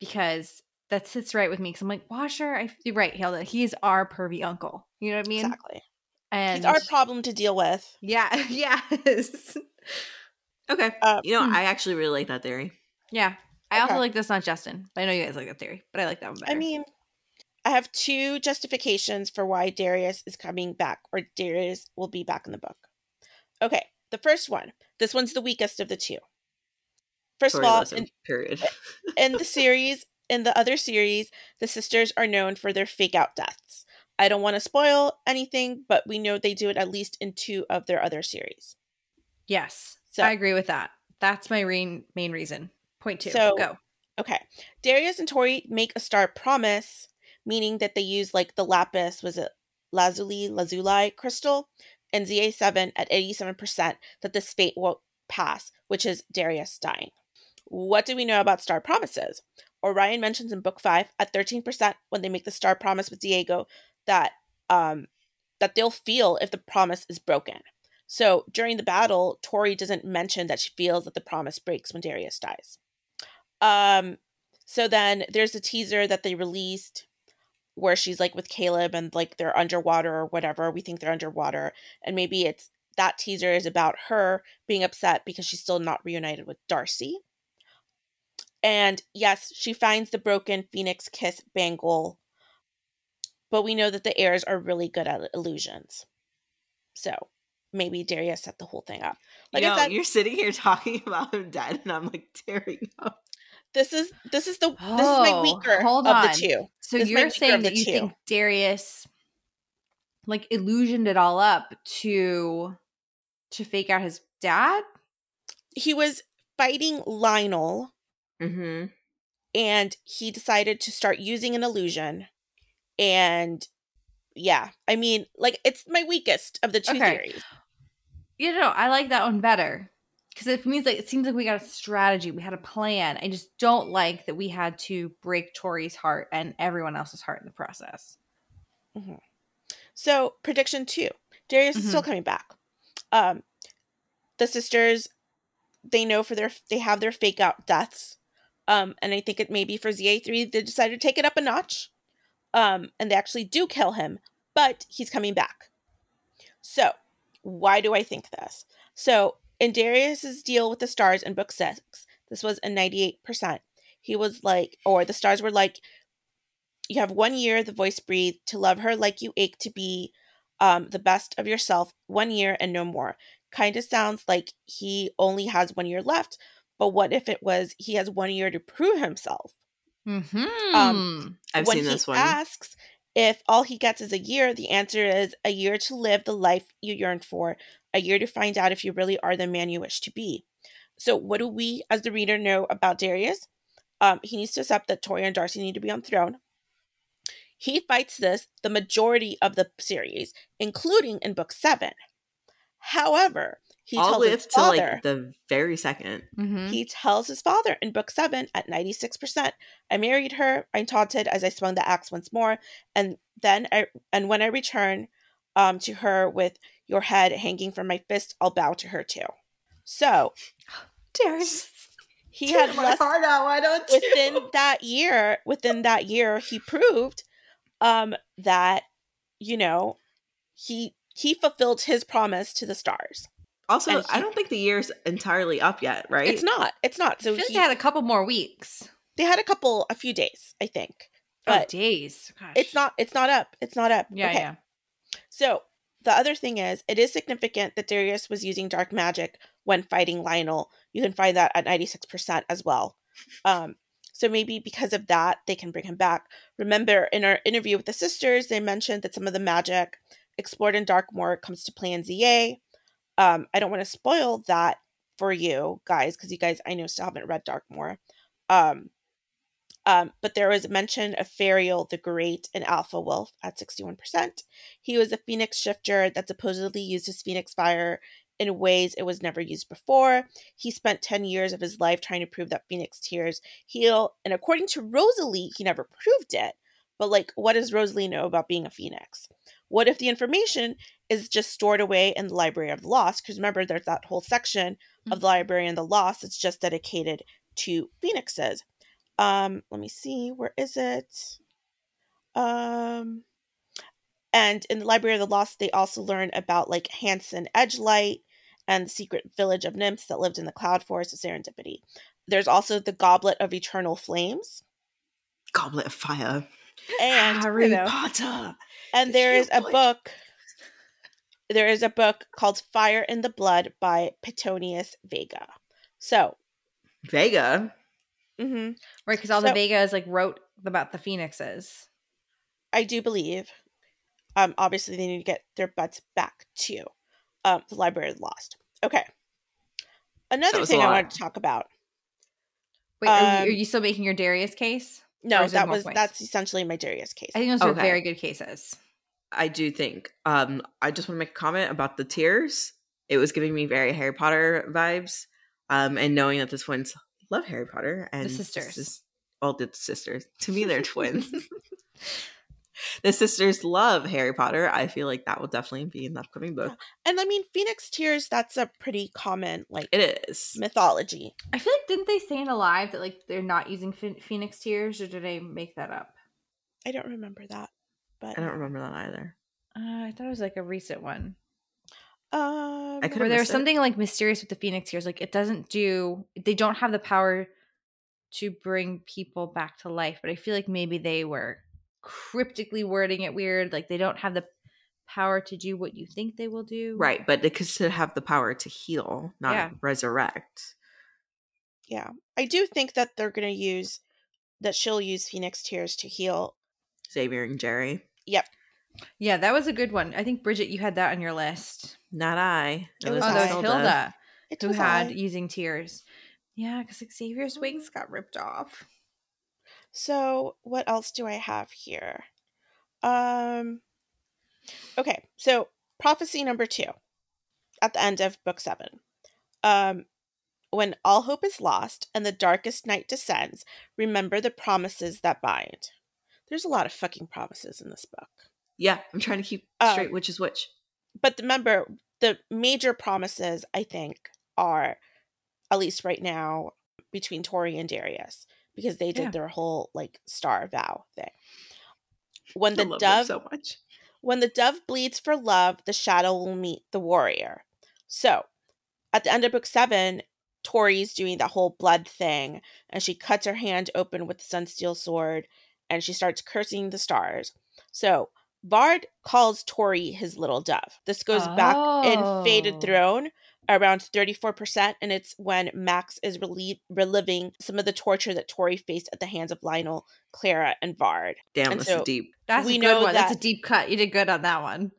Speaker 1: because that sits right with me. Because I'm like Washer. I you're right, Hilda. He's our pervy uncle. You know what I mean?
Speaker 3: Exactly.
Speaker 1: And
Speaker 3: He's our problem to deal with.
Speaker 1: yeah, [laughs] yes,
Speaker 2: Okay.
Speaker 3: Uh,
Speaker 2: you know,
Speaker 1: hmm.
Speaker 2: I actually really like that theory.
Speaker 1: yeah. I also like this, not Justin. I know you guys like that theory, but I like that one better.
Speaker 3: I mean, I have two justifications for why Darius is coming back, or Darius will be back in the book. Okay, the first one. This one's the weakest of the two. First
Speaker 2: Tori
Speaker 3: of all,
Speaker 2: Listen,
Speaker 3: in,
Speaker 2: period.
Speaker 3: in the series, in the other series, the sisters are known for their fake out deaths. I don't want to spoil anything, but we know they do it at least in two of their other series.
Speaker 1: yes,
Speaker 3: So-
Speaker 1: I agree with that. That's my main main reason. Point two.
Speaker 3: So-
Speaker 1: Go.
Speaker 3: Okay. Darius and Tori make a star promise, meaning that they use like the lapis, was it lazuli, lazuli crystal, and ZA7 at 87% that this fate will pass, which is Darius dying. What do we know about star promises? Orion mentions in book five at 13% when they make the star promise with Diego that um that they'll feel if the promise is broken. So during the battle, Tori doesn't mention that she feels that the promise breaks when Darius dies. Um so then there's a teaser that they released where she's like with Caleb and like they're underwater or whatever. We think they're underwater. And maybe it's that teaser is about her being upset because she's still not reunited with Darcy. And yes, she finds the broken Phoenix Kiss bangle, but we know that the heirs are really good at illusions. So maybe Daria set the whole thing up.
Speaker 2: Like Yo, I said, you're sitting here [laughs] talking about him dead, and I'm like tearing up.
Speaker 3: This is this is the oh, this is my oh, weaker hold of the two.
Speaker 1: So this you're saying that you two. think Darius like illusioned it all up to to fake out his dad?
Speaker 3: He was fighting Lionel.
Speaker 2: Mm-hmm.
Speaker 3: And he decided to start using an illusion. And yeah, I mean, like it's my weakest of the two okay. theories.
Speaker 1: You know, I like that one better because it means like it seems like we got a strategy, we had a plan. I just don't like that we had to break Tori's heart and everyone else's heart in the process.
Speaker 3: Mm-hmm. So prediction two: Darius mm-hmm. is still mm-hmm. coming back. Um, the sisters, they know for their they have their fake out deaths. Um, and I think it may be for ZA3, they decided to take it up a notch. Um, and they actually do kill him, but he's coming back. So, why do I think this? So, in Darius's deal with the stars in book six, this was a 98%. He was like, or the stars were like, you have one year, the voice breathed, to love her like you ache to be um, the best of yourself, one year and no more. Kind of sounds like he only has one year left, but what if it was he has one year to prove himself?
Speaker 1: Mm-hmm. Um,
Speaker 2: I've seen this one.
Speaker 3: Asks if all he gets is a year, the answer is a year to live the life you yearned for, a year to find out if you really are the man you wish to be. So, what do we, as the reader, know about Darius? Um, he needs to accept that Tori and Darcy need to be on the throne. He fights this the majority of the series, including in book seven. However, he All tells his father to like
Speaker 2: the very 2nd
Speaker 3: mm-hmm. He tells his father in book seven at ninety six percent. I married her. I'm taunted as I swung the axe once more, and then I and when I return um, to her with your head hanging from my fist, I'll bow to her too. So, [gasps]
Speaker 1: Darius,
Speaker 3: he had
Speaker 2: my less, heart out. Why don't
Speaker 3: you? within that year? Within that year, he proved um, that you know he he fulfilled his promise to the stars.
Speaker 2: Also, he, I don't think the year's entirely up yet, right?
Speaker 3: It's not. It's not. So
Speaker 1: he had a couple more weeks.
Speaker 3: They had a couple, a few days, I think.
Speaker 1: Oh, but oh, days.
Speaker 3: Gosh. It's not. It's not up. It's not up.
Speaker 1: Yeah, okay. yeah.
Speaker 3: So the other thing is, it is significant that Darius was using dark magic when fighting Lionel. You can find that at ninety six percent as well. [laughs] Um, so maybe because of that, they can bring him back. Remember, in our interview with the sisters, they mentioned that some of the magic explored in Darkmoor comes to play in ZA. Um, I don't want to spoil that for you guys because you guys I know still haven't read Darkmoor. Um, um, but there was a mention of Fariel the Great and Alpha Wolf at 61%. He was a phoenix shifter that supposedly used his phoenix fire in ways it was never used before. He spent 10 years of his life trying to prove that phoenix tears heal, and according to Rosalie, he never proved it. But, like, what does Rosalie know about being a phoenix? What if the information is just stored away in the Library of the Lost? Because remember, there's that whole section mm-hmm. of the Library of the Lost that's just dedicated to phoenixes. Um, let me see, where is it? Um, and in the Library of the Lost, they also learn about like Hanson Edgelight and the secret village of nymphs that lived in the cloud forest of Serendipity. There's also the Goblet of Eternal Flames.
Speaker 2: Goblet of Fire.
Speaker 3: And
Speaker 2: Harry you know, Potter.
Speaker 3: And there is a book. There is a book called Fire in the Blood by Petonius Vega. So,
Speaker 2: Vega.
Speaker 3: Mm-hmm.
Speaker 1: Right, because all so, the Vegas like wrote about the phoenixes.
Speaker 3: I do believe. Um, obviously they need to get their butts back to um the Library of the Lost. Okay. Another thing I wanted to talk about.
Speaker 1: Wait, um, are, you, are, you, still making your Darius case?
Speaker 3: No, that was points? that's essentially my Darius case.
Speaker 1: I think those are very good cases.
Speaker 2: I do think. Um, I just want to make a comment about the tears. It was giving me very Harry Potter vibes. Um, and knowing that this one's love Harry Potter and this
Speaker 1: sisters.
Speaker 2: is- well, the sisters. To me, they're twins. [laughs] the sisters love Harry Potter. I feel like that will definitely be in the upcoming book.
Speaker 3: And I mean, Phoenix Tears, that's a pretty common, like,
Speaker 2: It is.
Speaker 3: mythology.
Speaker 1: I feel like didn't they say in Alive that like they're not using Phoenix Tears, or did I make that up?
Speaker 3: I don't remember that. But
Speaker 2: I don't remember that either.
Speaker 1: Uh, I thought it was like a recent one.
Speaker 3: Um,
Speaker 2: I could've
Speaker 1: there was
Speaker 2: it.
Speaker 1: something like mysterious with the Phoenix Tears. Like it doesn't do. They don't have the power to bring people back to life. But I feel like maybe they were cryptically wording it weird. Like they don't have the power to do what you think they will do.
Speaker 2: Right, but they could still have the power to heal, not
Speaker 1: Yeah.
Speaker 2: resurrect.
Speaker 3: yeah. I do think that they're going to use, that she'll use Phoenix Tears to heal.
Speaker 2: Xavier and Jerry.
Speaker 3: Yep.
Speaker 1: Yeah, that was a good one. I think Bridget, you had that on your list.
Speaker 2: Not I.
Speaker 3: It was
Speaker 1: oh, that was Hilda
Speaker 3: It
Speaker 1: who
Speaker 3: was
Speaker 1: had
Speaker 3: I.
Speaker 1: using tears. Yeah, because Xavier's wings got ripped off.
Speaker 3: So what else do I have here? Um Okay, so prophecy number 2 at the end of book 7. Um when all hope is lost and the darkest night descends, remember the promises that bind. There's a lot of fucking promises in this book.
Speaker 2: Yeah, I'm trying to keep
Speaker 3: Um,
Speaker 2: straight which is which.
Speaker 3: But remember, the major promises I think are at least right now between Tori and Darius because they did
Speaker 1: Yeah.
Speaker 3: their whole like star vow thing. When
Speaker 2: I
Speaker 3: the
Speaker 2: love
Speaker 3: dove
Speaker 2: so much.
Speaker 3: when the dove bleeds for love, the shadow will meet the warrior. So, at the end of book 7, Tori's doing that whole blood thing and she cuts her hand open with the sunsteel sword and she starts cursing the stars. So, Vard calls Tori his little dove. This goes back in Faded
Speaker 1: Oh.
Speaker 3: Throne around 34%, and it's when Max is relie- reliving some of the torture that Tori faced at the hands of Lionel, Clara, and Vard.
Speaker 2: Damn,
Speaker 3: and
Speaker 2: this
Speaker 3: so-
Speaker 2: is deep.
Speaker 1: That's
Speaker 3: We
Speaker 1: a good
Speaker 3: know
Speaker 1: one. That's a deep cut. You did good on that one.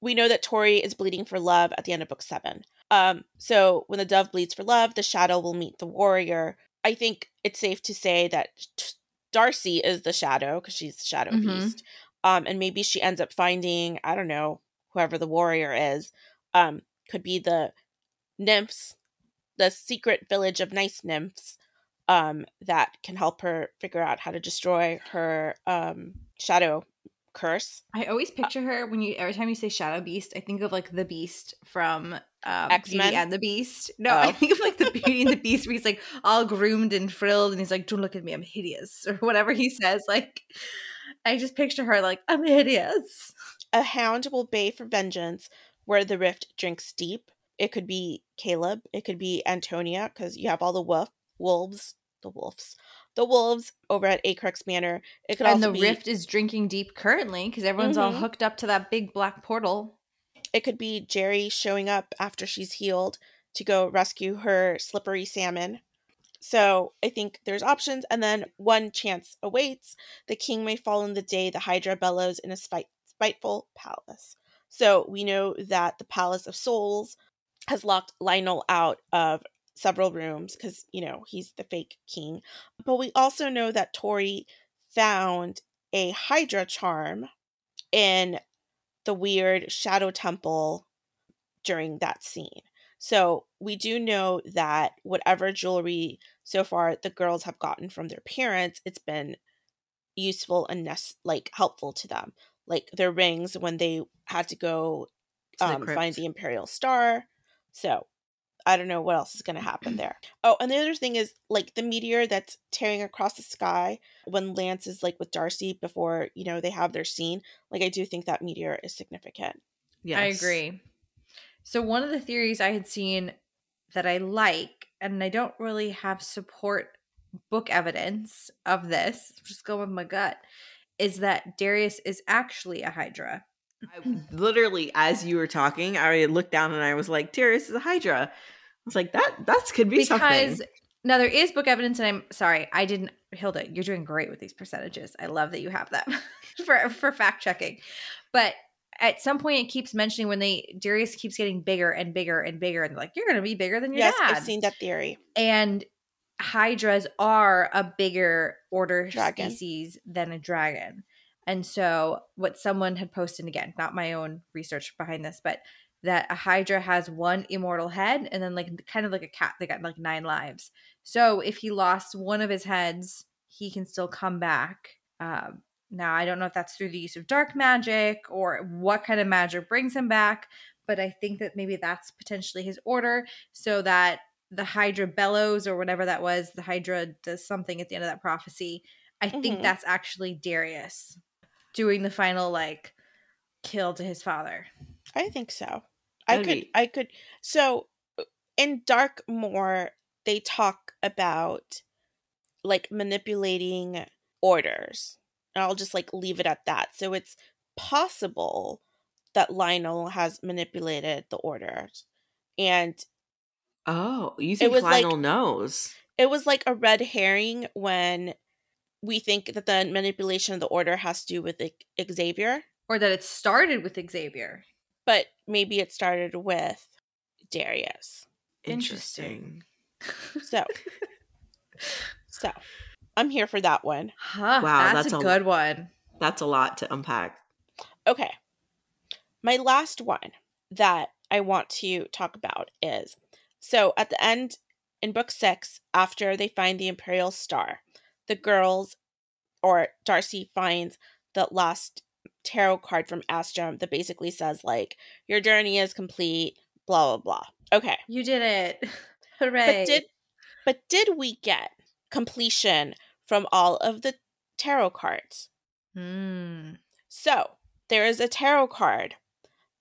Speaker 3: we know that Tori is bleeding for love at the end of book seven. Um, so when the dove bleeds for love, the shadow will meet the warrior. I think it's safe to say that t- Darcy is the shadow because she's the shadow
Speaker 1: Mhm.
Speaker 3: beast. Um, and maybe she ends up finding, I don't know, whoever the warrior is. Um, could be the nymphs, the secret village of nice nymphs, um, that can help her figure out how to destroy her um shadow curse.
Speaker 1: I always picture her when you every time you say Shadow Beast, I think of like the Beast from um,
Speaker 3: X-Men?
Speaker 1: Beauty and the Beast. No, I
Speaker 3: Oh.
Speaker 1: think of like the Beauty and the [laughs] Beast where he's like all groomed and frilled, and he's like, "Don't look at me, I'm hideous," or whatever he says. Like, I just picture her like, "I'm hideous."
Speaker 3: a hound will bay for vengeance where the rift drinks deep. It could be Caleb. It could be Antonia because you have all the wolf wolves, the wolves, the wolves over at Acrux Manor. It could
Speaker 1: And the
Speaker 3: be
Speaker 1: Rift is drinking deep currently because everyone's all
Speaker 3: Mhm.
Speaker 1: hooked up to that big black portal.
Speaker 3: It could be Jerry showing up after she's healed to go rescue her slippery salmon. So I think there's options, and then one chance awaits. The king may fall in the day the Hydra bellows in a spite- spiteful palace. So we know that the Palace of Souls has locked Lionel out of several rooms because you know he's the fake king. But we also know that Tori found a Hydra charm in the weird shadow temple during that scene. So we do know that whatever jewelry so far the girls have gotten from their parents, it's been useful and like helpful to them. Like their rings when they had to go
Speaker 2: To the
Speaker 3: um, find the imperial star. So I don't know what else is going to happen there. Oh, and the other thing is like the meteor that's tearing across the sky when Lance is like with Darcy before, you know, they have their scene. Like I do think that meteor is significant.
Speaker 2: Yes.
Speaker 1: I agree. So one of the theories I had seen that I like, and I don't really have support book evidence of this, just go with my gut, is that Darius is actually a Hydra.
Speaker 2: I, literally, as you were talking, I looked down and I was like, "Darius is a Hydra." I was like, "That that could be
Speaker 1: because
Speaker 2: something."
Speaker 1: now there is book evidence, and I'm sorry, I didn't. Hilda, you're doing great with these percentages. I love that you have them [laughs] for for fact checking. But at some point, it keeps mentioning when they Darius keeps getting bigger and bigger and bigger, and they're like, "You're going to be bigger than your
Speaker 3: yes,
Speaker 1: dad."
Speaker 3: I've seen that theory.
Speaker 1: and hydras are a bigger order
Speaker 3: Dragon.
Speaker 1: species than a dragon and so what someone had posted again not my own research behind this but that a Hydra has one immortal head and then like kind of like a cat, they got like nine lives. So if he lost one of his heads, he can still come back. Um, now I don't know if that's through the use of dark magic or what kind of magic brings him back, but I think that maybe that's potentially his order so that the Hydra bellows or whatever that was, the Hydra does something at the end of that prophecy. I think
Speaker 3: Mhm.
Speaker 1: that's actually Darius doing the final like kill to his father.
Speaker 3: I think so. I
Speaker 2: That'd
Speaker 3: could
Speaker 2: be-
Speaker 3: I could so in Darkmore they talk about like manipulating orders. And I'll just like leave it at that. So it's possible that Lionel has manipulated the orders. And
Speaker 2: Oh, you think
Speaker 3: was like-
Speaker 2: Lionel knows?
Speaker 3: it was like a red herring when we think that the manipulation of the order has to do with Xavier,
Speaker 1: Or that it started with Xavier.
Speaker 3: but maybe it started with Darius.
Speaker 1: Interesting.
Speaker 3: So, [laughs] so I'm here for that one.
Speaker 1: Huh,
Speaker 2: Wow,
Speaker 1: that's,
Speaker 2: that's
Speaker 1: a
Speaker 2: a-
Speaker 1: good one.
Speaker 2: That's a lot to unpack.
Speaker 3: Okay. My last one that I want to talk about is so at the end in book six, after they find the Imperial Star, the girls or Darcy finds the last tarot card from Astrum that basically says, like, your journey is complete, blah, blah, blah. Okay.
Speaker 1: You did it. [laughs] Hooray.
Speaker 3: But did but did we get completion from all of the tarot cards?
Speaker 1: Mm.
Speaker 3: So there is a tarot card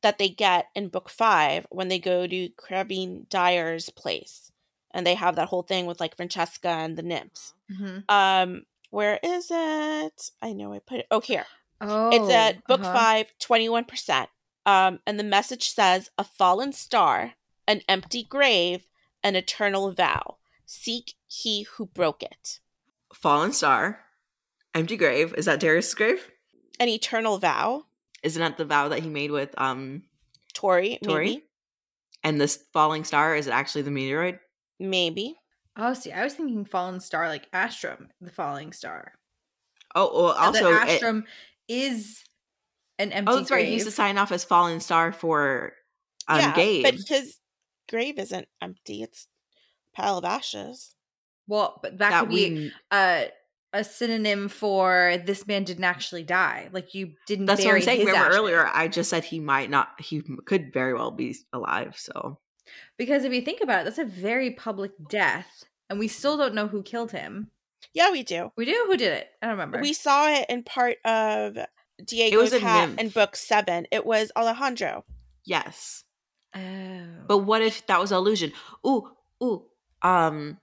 Speaker 3: that they get in book five when they go to Crabine Dyer's place. And they have that whole thing with like Francesca and the nymphs.
Speaker 1: hmm
Speaker 3: Um, where is it? I know I put it. Oh, here.
Speaker 1: Oh,
Speaker 3: It's at book
Speaker 1: uh-huh.
Speaker 3: five, 21%. Um, and the message says a fallen star, an empty grave, an eternal vow. Seek he who broke it.
Speaker 2: Fallen Star, Empty Grave. Is that Darius' grave?
Speaker 3: An eternal vow.
Speaker 2: Isn't that the vow that he made with um
Speaker 3: Tori,
Speaker 2: Tori?
Speaker 3: maybe.
Speaker 2: And this falling star is it actually the meteoroid?
Speaker 3: Maybe.
Speaker 1: Oh, see, I was thinking fallen star like Astrum, the falling star.
Speaker 2: Oh, well,
Speaker 1: And
Speaker 2: also
Speaker 1: that Astrum is an empty
Speaker 2: oh, that's right. He used to sign off as fallen star for um,
Speaker 3: yeah,
Speaker 2: Gabe.
Speaker 3: but his grave isn't empty. It's a pile of ashes.
Speaker 1: well, but that,
Speaker 2: that
Speaker 1: could be a a synonym for this man didn't actually die. Like you didn't.
Speaker 2: That's what I'm saying. Remember
Speaker 1: ashes.
Speaker 2: earlier, I just said he might not. He could very well be alive. So
Speaker 1: Because if you think about it, that's a very public death, and we still don't know who killed him.
Speaker 3: Yeah, we do.
Speaker 1: We do. Who did it? I don't remember.
Speaker 3: We saw it in part of Diego's
Speaker 2: a
Speaker 3: hat
Speaker 2: nymph.
Speaker 3: in book seven. It was Alejandro.
Speaker 2: yes,
Speaker 1: oh,
Speaker 2: but what if that was an illusion? Ooh, ooh. Um,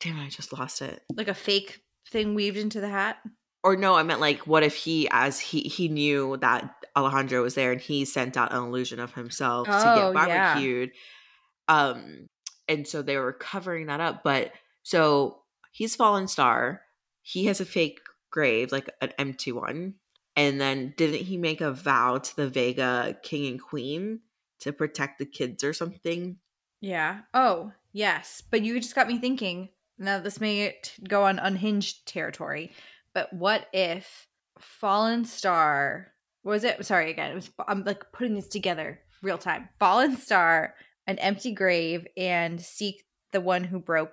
Speaker 2: damn, I just lost it.
Speaker 1: like a fake thing weaved into the hat.
Speaker 2: Or no, I meant like, what if he, as he he knew that Alejandro was there, and he sent out an illusion of himself to
Speaker 1: Oh,
Speaker 2: get
Speaker 1: yeah.
Speaker 2: Um, and so they were covering that up. But so he's fallen star. He has a fake grave, like an empty one. And then didn't he make a vow to the Vega king and queen to protect the kids or something?
Speaker 1: Yeah. Oh, yes. But you just got me thinking. Now this may go on unhinged territory, but what if Fallen Star was it? Sorry, again, it was. I'm like putting this together real time. Fallen Star, an empty grave, and seek the one who broke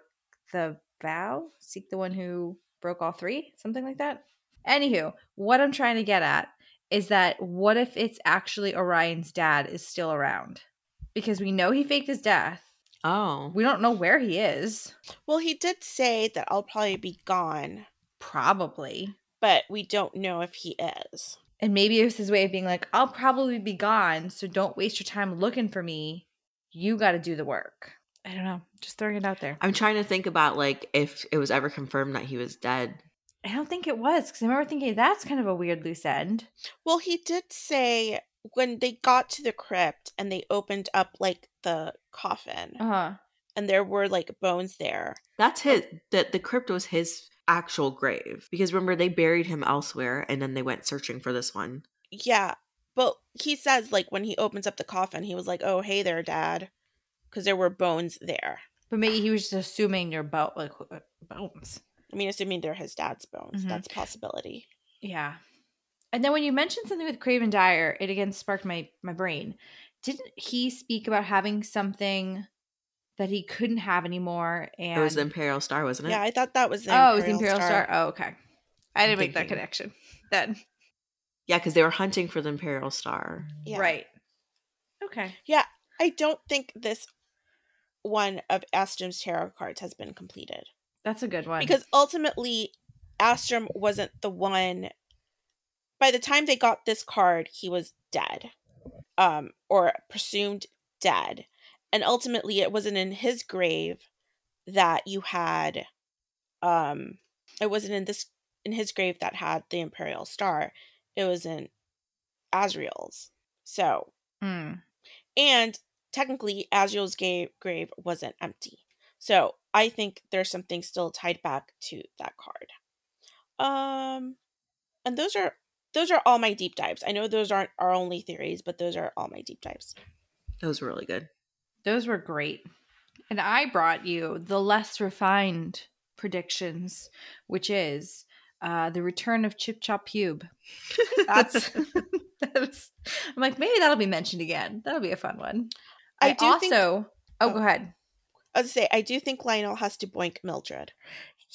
Speaker 1: the vow. Seek the one who broke all three. Something like that. Anywho, what I'm trying to get at is that what if it's actually Orion's dad is still around? Because we know he faked his death.
Speaker 2: Oh,
Speaker 1: We don't know where he is.
Speaker 3: Well, he did say that I'll probably be gone,
Speaker 1: Probably.
Speaker 3: but we don't know if he is.
Speaker 1: And maybe it was his way of being like, I'll probably be gone, so don't waste your time looking for me. You got to do the work. I don't know. Just throwing it out there.
Speaker 2: I'm trying to think about like if it was ever confirmed that he was dead.
Speaker 1: I don't think it was because I remember thinking that's kind of a weird loose end.
Speaker 3: Well, he did say when they got to the crypt and they opened up like the coffin
Speaker 1: Uh huh.
Speaker 3: and there were like bones there.
Speaker 2: That's his. The the crypt was his actual grave because remember they buried him elsewhere and then they went searching for this one.
Speaker 3: Yeah, but he says like when he opens up the coffin, he was like, "Oh, hey there, Dad," because there were bones there.
Speaker 1: But maybe he was just assuming they're bo- like uh, bones.
Speaker 3: I mean, assuming they're his dad's bones,
Speaker 1: Mhm.
Speaker 3: that's a possibility.
Speaker 1: Yeah. And then when you mentioned something with Craven Dyer, it again sparked my my brain. didn't he speak about having something that he couldn't have anymore? And
Speaker 2: It was the Imperial Star, wasn't it?
Speaker 3: Yeah, I thought that was the
Speaker 1: oh, it was the Imperial Star. Oh, okay. I didn't make that connection. [laughs] Then
Speaker 2: Yeah, because they were hunting for the Imperial Star.
Speaker 3: Yeah.
Speaker 1: right. Okay.
Speaker 3: Yeah, I don't think this one of Astrum's tarot cards has been completed.
Speaker 1: That's a good one.
Speaker 3: because ultimately Astrum wasn't the one by the time they got this card he was dead um or presumed dead and ultimately it wasn't in his grave that you had um it wasn't in this in his grave that had the imperial star it was in Azriel's so
Speaker 1: Hmm.
Speaker 3: and technically Azriel's ga- grave wasn't empty. So I think there's something still tied back to that card. Um and those are those are all my deep dives. I know those aren't our only theories, but those are all my deep dives.
Speaker 2: Those were really good.
Speaker 1: Those were great. And I brought you the less refined predictions, which is uh, the return of Chip Chop Pube. [laughs] That's, [laughs] that's I'm like, maybe that'll be mentioned again. That'll be a fun one.
Speaker 3: I
Speaker 1: I,
Speaker 3: do
Speaker 1: also
Speaker 3: think-
Speaker 1: oh,
Speaker 3: oh.
Speaker 1: go ahead.
Speaker 3: I was say I do think Lionel has to boink Mildred.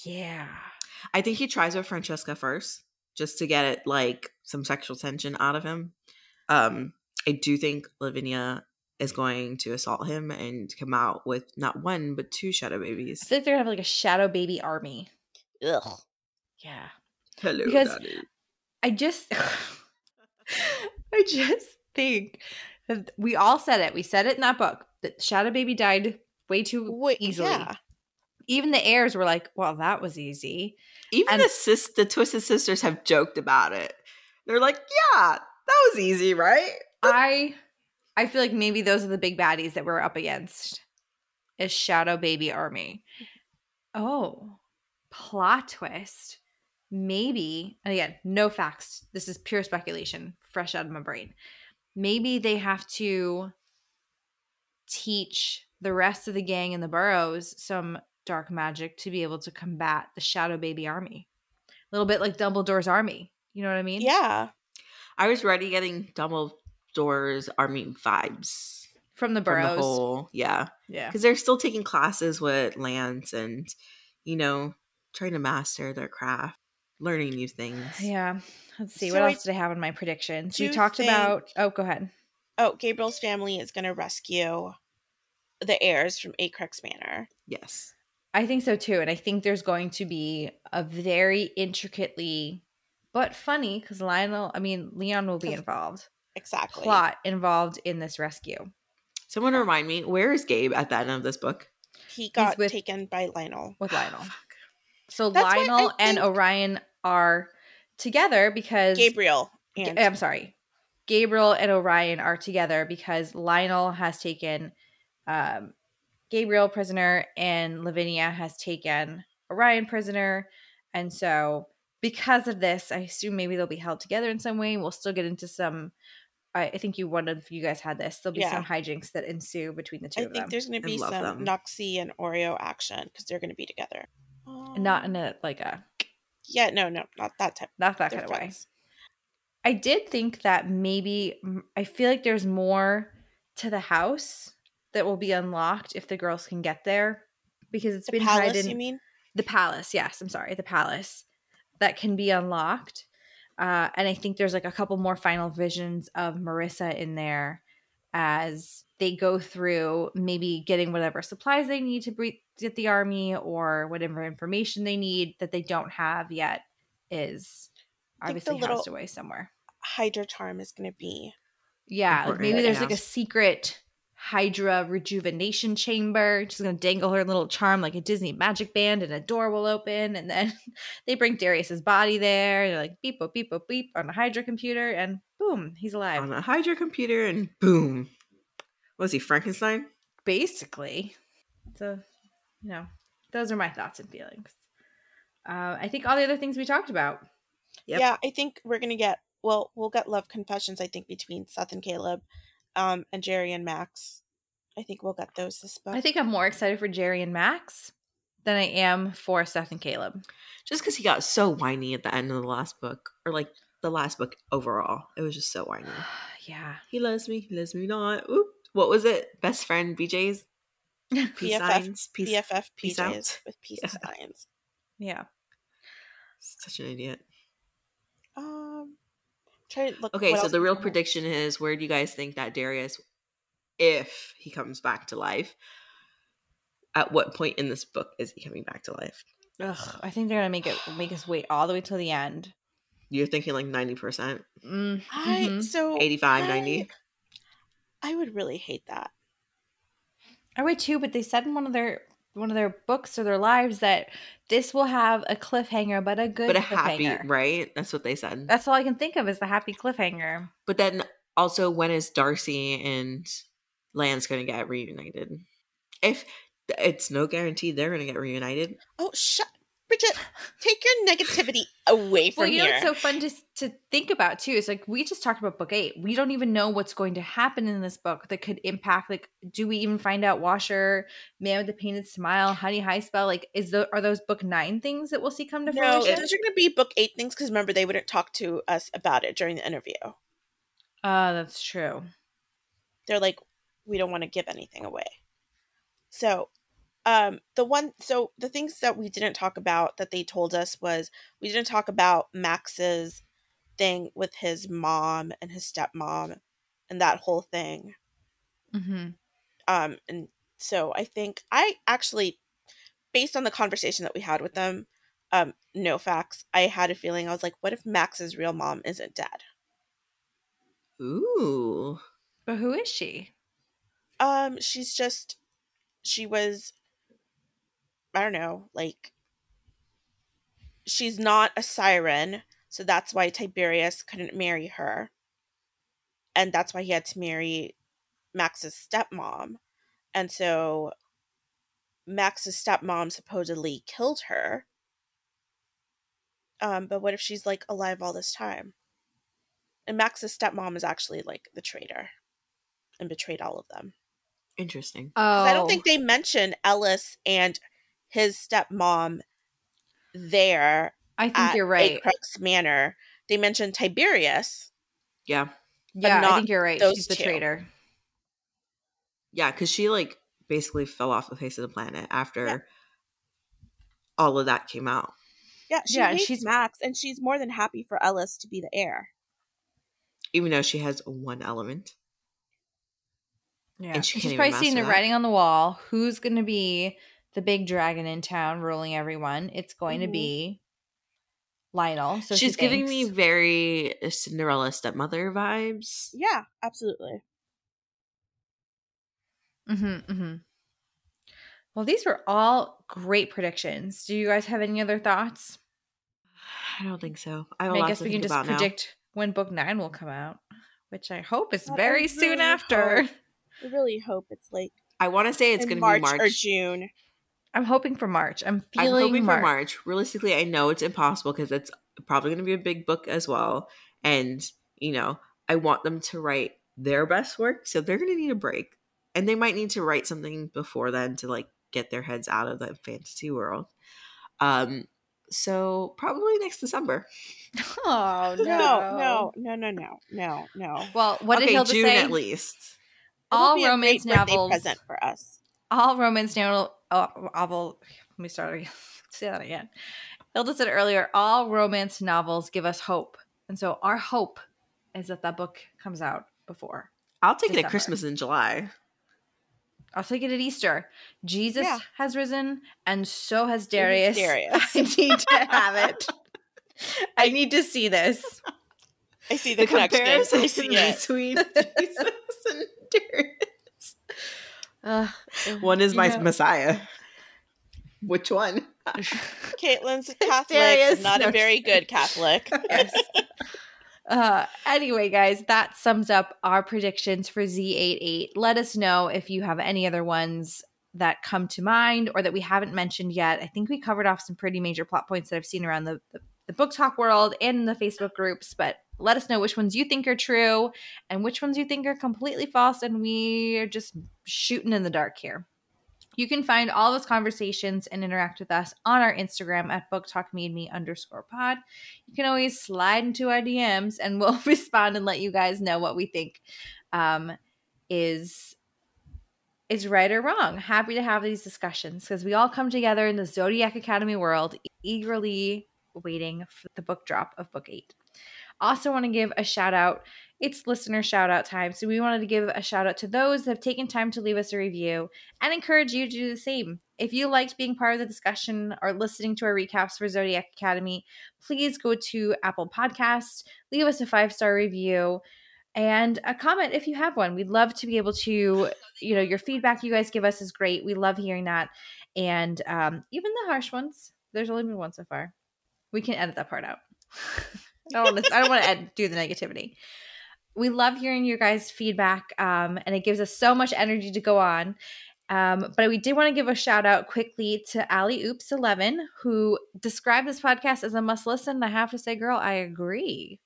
Speaker 1: Yeah.
Speaker 2: I think he tries with Francesca first, just to get it like some sexual tension out of him. Um, I do think Lavinia is going to assault him and come out with not one but two shadow babies.
Speaker 1: feel like they're gonna have like a shadow baby army.
Speaker 3: Ugh.
Speaker 1: Yeah.
Speaker 2: Hello,
Speaker 1: Because-
Speaker 2: Daddy.
Speaker 1: I just [laughs] I just think that we all said it. We said it in that book that Shadow Baby died way too
Speaker 3: Wait,
Speaker 1: easily.
Speaker 3: yeah.
Speaker 1: Even the heirs were like, "Well, that was easy."
Speaker 2: Even
Speaker 1: and-
Speaker 2: the sis, the Twisted Sisters have joked about it. They're like, "Yeah, that was easy, right?"
Speaker 1: I I feel like maybe those are the big baddies that we're up against. Is Shadow Baby Army. Mm-hmm. Oh, plot twist. Maybe, and again, no facts. This is pure speculation, fresh out of my brain. Maybe they have to teach the rest of the gang in the burrows some dark magic to be able to combat the Shadow Baby Army. A little bit like Dumbledore's army. You know what I mean?
Speaker 3: Yeah.
Speaker 2: I was already getting Dumbledore's army vibes
Speaker 1: From the
Speaker 2: from
Speaker 1: burrows.
Speaker 2: the whole, yeah,
Speaker 1: yeah.
Speaker 2: because they're still taking classes with Lance and you know trying to master their craft, learning new things.
Speaker 1: Yeah. Let's see.
Speaker 3: So
Speaker 1: what
Speaker 3: I
Speaker 1: else did I have in my predictions? We
Speaker 3: do
Speaker 1: talked
Speaker 3: think-
Speaker 1: about. Oh, go ahead.
Speaker 3: Oh, Gabriel's family is going to rescue the heirs from Acrux Manor.
Speaker 2: Yes.
Speaker 1: I think so too. And I think there's going to be a very intricately, but funny, because Lionel, I mean, Leon will be involved,
Speaker 3: Exactly.
Speaker 1: plot involved in this rescue.
Speaker 2: Someone remind me, where is Gabe at the end of this book?
Speaker 3: He got
Speaker 1: with-
Speaker 3: taken by Lionel.
Speaker 1: with Lionel. [sighs] So
Speaker 3: That's
Speaker 1: Lionel and
Speaker 3: think-
Speaker 1: Orion are together because
Speaker 3: Gabriel. And
Speaker 1: I'm sorry. Gabriel and Orion are together because Lionel has taken um, Gabriel prisoner and Lavinia has taken Orion prisoner. And so, because of this, I assume maybe they'll be held together in some way. We'll still get into some. I, I think you one of you guys had this. There'll be
Speaker 3: Yeah.
Speaker 1: some hijinks that ensue between the two
Speaker 3: I think
Speaker 1: them.
Speaker 3: there's going to be some
Speaker 2: them.
Speaker 3: Noxie and Oreo action because they're going to be together.
Speaker 1: Not in a like a
Speaker 3: Yeah, no, no, not that type.
Speaker 1: not that
Speaker 3: They're
Speaker 1: kind of way. I did think that maybe I feel like there's more to the house that will be unlocked if the girls can get there because it's
Speaker 3: The
Speaker 1: been
Speaker 3: palace,
Speaker 1: hidden
Speaker 3: you mean?
Speaker 1: the palace. Yes, I'm sorry, the palace that can be unlocked. Uh, and I think there's like a couple more final visions of Marissa in there as they go through maybe getting whatever supplies they need to bre- get the army or whatever information they need that they don't have yet is
Speaker 3: I think the
Speaker 1: obviously
Speaker 3: little-
Speaker 1: housed away somewhere.
Speaker 3: Hydra charm is going to be.
Speaker 1: Yeah, like maybe
Speaker 2: to
Speaker 1: there's like a secret Hydra rejuvenation chamber. She's gonna dangle her little charm like a Disney magic band, and a door will open, and then [laughs] they bring Darius's body there. And they're like beep boop beep boop beep on a Hydra computer, and boom, he's alive.
Speaker 2: On a Hydra computer, and boom. Was he Frankenstein?
Speaker 1: Basically, so you know, those are my thoughts and feelings. Uh, I think all the other things we talked about.
Speaker 2: Yep.
Speaker 3: Yeah, I think we're going to get. Well, we'll get love confessions. I think between Seth and Caleb, um, and Jerry and Max. I think we'll get those this book.
Speaker 1: I think I'm more excited for Jerry and Max than I am for Seth and Caleb.
Speaker 2: Just because he got so whiny at the end of the last book, or like the last book overall, it was just so whiny. [sighs]
Speaker 1: yeah.
Speaker 2: He loves me. He loves me not. Oop. What was it? Best friend BJ's [laughs] peace
Speaker 3: BFF
Speaker 2: signs. Peace.
Speaker 3: BFF
Speaker 2: peace
Speaker 3: PJs
Speaker 2: out.
Speaker 3: with peace
Speaker 2: Yeah.
Speaker 3: signs.
Speaker 1: Yeah.
Speaker 2: Such an idiot.
Speaker 3: Um, try to look.
Speaker 2: Okay, so the real prediction is where do you guys think that Darius, if he comes back to life, at what point in this book is he coming back to life?
Speaker 1: Ugh, I think they're gonna make it make us wait all the way till the end.
Speaker 2: You're thinking like 90%,
Speaker 1: Mm,
Speaker 3: I
Speaker 1: mhm.
Speaker 3: so
Speaker 2: 85,
Speaker 3: I-
Speaker 2: 90?
Speaker 3: I would really hate that.
Speaker 1: I would too, but they said in one of their one of their books or their lives that this will have a cliffhanger, but a good
Speaker 2: But a happy, right? That's what they said.
Speaker 1: That's all I can think of is the happy cliffhanger.
Speaker 2: But then also, when is Darcy and Lance going to get reunited? If it's no guarantee they're going to get reunited,
Speaker 3: Oh, shut, Bridget. Take your negativity away from
Speaker 1: Well, you know
Speaker 3: here.
Speaker 1: what's so fun to to think about too It's like we just talked about book eight. We don't even know what's going to happen in this book that could impact. Like, do we even find out Washer, Man with the Painted Smile, Honey Highspell? Like, is the are those book nine things that we'll see come to
Speaker 3: no,
Speaker 1: fruition?
Speaker 3: those are going to be book eight things because remember they wouldn't talk to us about it during the interview.
Speaker 1: Uh, that's true.
Speaker 3: They're like, we don't want to give anything away. So, um, the one, so the things that we didn't talk about that they told us was we didn't talk about Max's thing with his mom and his stepmom and that whole thing.
Speaker 1: Mm-hmm.
Speaker 3: Um, and so I think I actually, based on the conversation that we had with them, um, no facts, I had a feeling I was like, what if Max's real mom isn't dead?
Speaker 2: ooh,
Speaker 1: But who is she?
Speaker 3: Um, she's just, she was, I don't know, like, she's not a siren, so that's why Tiberius couldn't marry her. And that's why he had to marry Max's stepmom. And so Max's stepmom supposedly killed her. Um, but what if she's like alive all this time? And Max's stepmom is actually like the traitor and betrayed all of them.
Speaker 2: interesting.
Speaker 1: Oh,
Speaker 3: 'Cause I don't think they mention Ellis and his stepmom there
Speaker 1: I think
Speaker 3: at
Speaker 1: you're right.
Speaker 3: Acrux Manor. They mentioned Tiberius.
Speaker 2: Yeah,
Speaker 1: Yeah, I think you're right. She's the
Speaker 3: two.
Speaker 1: traitor.
Speaker 2: yeah, because she like basically fell off the face of the planet after
Speaker 3: Yeah.
Speaker 2: all of that came out.
Speaker 3: Yeah, she
Speaker 1: Yeah, and
Speaker 3: hates
Speaker 1: she's-
Speaker 3: Max, and she's more than happy for Ellis to be the heir.
Speaker 2: Even though she has one element.
Speaker 1: Yeah,
Speaker 2: And she
Speaker 1: she's
Speaker 2: can't even
Speaker 1: probably seeing the writing on the wall. Who's going to be the big dragon in town, ruling everyone? It's going to be Lionel. So she
Speaker 2: She's giving me very Cinderella stepmother vibes.
Speaker 3: Yeah, absolutely.
Speaker 1: Mm-hmm, mm-hmm. Well, these were all great predictions. Do you guys have any other thoughts?
Speaker 2: I don't think so. I have
Speaker 1: I,
Speaker 2: a
Speaker 1: guess we can just
Speaker 2: about now.
Speaker 1: predict when book nine will come out, which I hope is
Speaker 3: God, I
Speaker 1: very soon
Speaker 3: really
Speaker 1: after.
Speaker 3: hope- I really hope it's like
Speaker 2: I want to say it's going to be March.
Speaker 3: or June.
Speaker 1: I'm hoping for March. I'm feeling I'm
Speaker 2: hoping
Speaker 1: March.
Speaker 2: for March. Realistically, I know it's impossible because it's probably going to be a big book as well. And, you know, I want them to write their best work. So they're going to need a break. And they might need to write something before then to like get their heads out of the fantasy world. Um, so probably next December.
Speaker 1: Oh [laughs] no,
Speaker 3: No, no, no, no, no, no.
Speaker 1: Well, what
Speaker 2: okay,
Speaker 1: did Hilda
Speaker 2: June
Speaker 1: say?
Speaker 2: at least.
Speaker 1: All romance novels.
Speaker 3: present for us.
Speaker 1: All romance novel. Oh, novel. Let me start again. [laughs] Say that again. Hilda said earlier, all romance novels give us hope, and so our hope is that that book comes out before.
Speaker 2: I'll take it at Christmas in July.
Speaker 1: I'll take it at Easter. Jesus
Speaker 3: Yeah.
Speaker 1: has risen, and so has Darius.
Speaker 3: Darius. [laughs]
Speaker 1: I need to have it. I need to see this.
Speaker 3: I see the,
Speaker 2: The
Speaker 3: connection. I
Speaker 2: comparison
Speaker 3: see [laughs] it.
Speaker 2: between Jesus and Darius.
Speaker 1: Ugh,
Speaker 2: One is my
Speaker 1: know-
Speaker 2: Messiah. Which one? [laughs]
Speaker 3: Caitlin's a Catholic,
Speaker 1: Darius. [laughs]
Speaker 3: not
Speaker 1: No,
Speaker 3: a very good Catholic.
Speaker 1: yes. Uh, anyway, guys, that sums up our predictions for Z88. Let us know if you have any other ones that come to mind or that we haven't mentioned yet. I think we covered off some pretty major plot points that I've seen around the, the, the BookTok world and in the Facebook groups, but let us know which ones you think are true and which ones you think are completely false. And we are just shooting in the dark here. You can find all those conversations and interact with us on our Instagram at BookTok Me underscore pod. You can always slide into our DMs and we'll [laughs] respond and let you guys know what we think um, is is right or wrong. Happy to have these discussions because we all come together in the Zodiac Academy world, eagerly waiting for the book drop of book eight. Also, want to give a shout out. It's listener shout out time. So, we wanted to give a shout out to those that have taken time to leave us a review and encourage you to do the same. If you liked being part of the discussion or listening to our recaps for Zodiac Academy, please go to Apple Podcasts, leave us a five star review and a comment if you have one. We'd love to be able to, you know, your feedback you guys give us is great. We love hearing that. And um, even the harsh ones, there's only been one so far. We can edit that part out. [laughs] I don't want to, I don't want to do the negativity. We love hearing your guys' feedback, um, and it gives us so much energy to go on. Um, but we did want to give a shout out quickly to Ali Oops Eleven, who described this podcast as a must listen. I have to say, girl, I agree.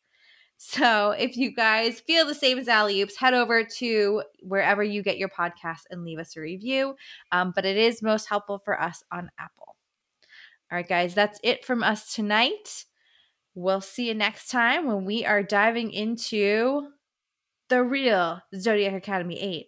Speaker 1: So if you guys feel the same as Ali Oops, head over to wherever you get your podcast and leave us a review. Um, but it is most helpful for us on Apple. All right, guys, that's it from us tonight. We'll see you next time when we are diving into the real Zodiac Academy 8.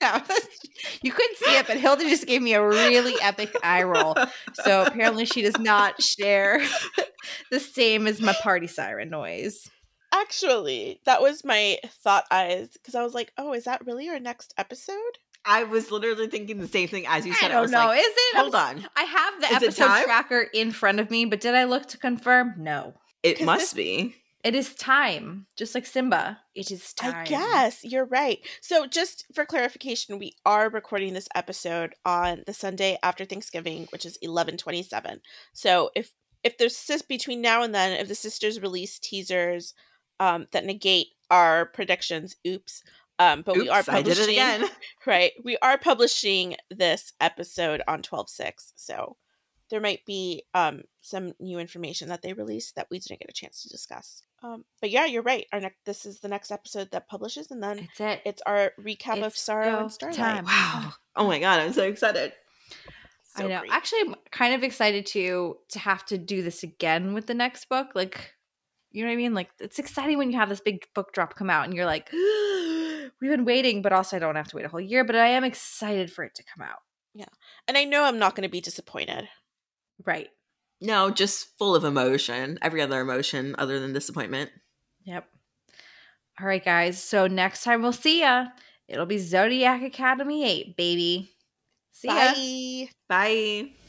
Speaker 1: [laughs] you couldn't see it, but Hilda just gave me a really epic eye roll. So apparently she does not share [laughs] the same as my party siren noise.
Speaker 3: Actually, that was my thought eyes because I was like, "Oh, is that really our next episode?"
Speaker 2: I was literally thinking the same thing as you said.
Speaker 1: I don't know.
Speaker 2: Like,
Speaker 1: is it?
Speaker 2: Hold on.
Speaker 1: I have the
Speaker 2: Is
Speaker 1: episode tracker in front of me, but did I look to confirm? No.
Speaker 2: It must
Speaker 3: this-
Speaker 2: be.
Speaker 1: It is time, just like Simba. It is time.
Speaker 3: I guess you're right. So, just for clarification, we are recording this episode on the Sunday after Thanksgiving, which is eleven twenty seven. So, if if there's sis between now and then, if the sisters release teasers um, that negate our predictions, oops. Um, but we are
Speaker 2: Oops, I did
Speaker 3: publishing
Speaker 2: it again. [laughs] [laughs]
Speaker 3: right. We are publishing this episode on twelve six, so there might be um some new information that they released that we didn't get a chance to discuss. Um, but yeah, you're right. Our next this is the next episode that publishes, and then
Speaker 1: It's it.
Speaker 3: it's our recap of
Speaker 1: It's
Speaker 3: Sorrow
Speaker 1: go
Speaker 3: and Starlight.
Speaker 1: time.
Speaker 2: Wow. Oh my god, I'm so excited.
Speaker 3: So
Speaker 1: I know.
Speaker 3: great.
Speaker 1: Actually, I'm kind of excited to to have to do this again with the next book. Like, you know what I mean? Like, it's exciting when you have this big book drop come out, and you're like, [gasps] [gasps] [gasps] we've been waiting, but also I don't have to wait a whole year. But I am excited for it to come out. Yeah.
Speaker 3: And I know I'm not going to be disappointed.
Speaker 1: Right.
Speaker 2: No, just full of emotion. Every other emotion other than disappointment.
Speaker 1: Yep. All right, guys. So next time we'll see ya. It'll be Zodiac Academy 8, baby. See ya.
Speaker 3: Bye.
Speaker 2: Bye.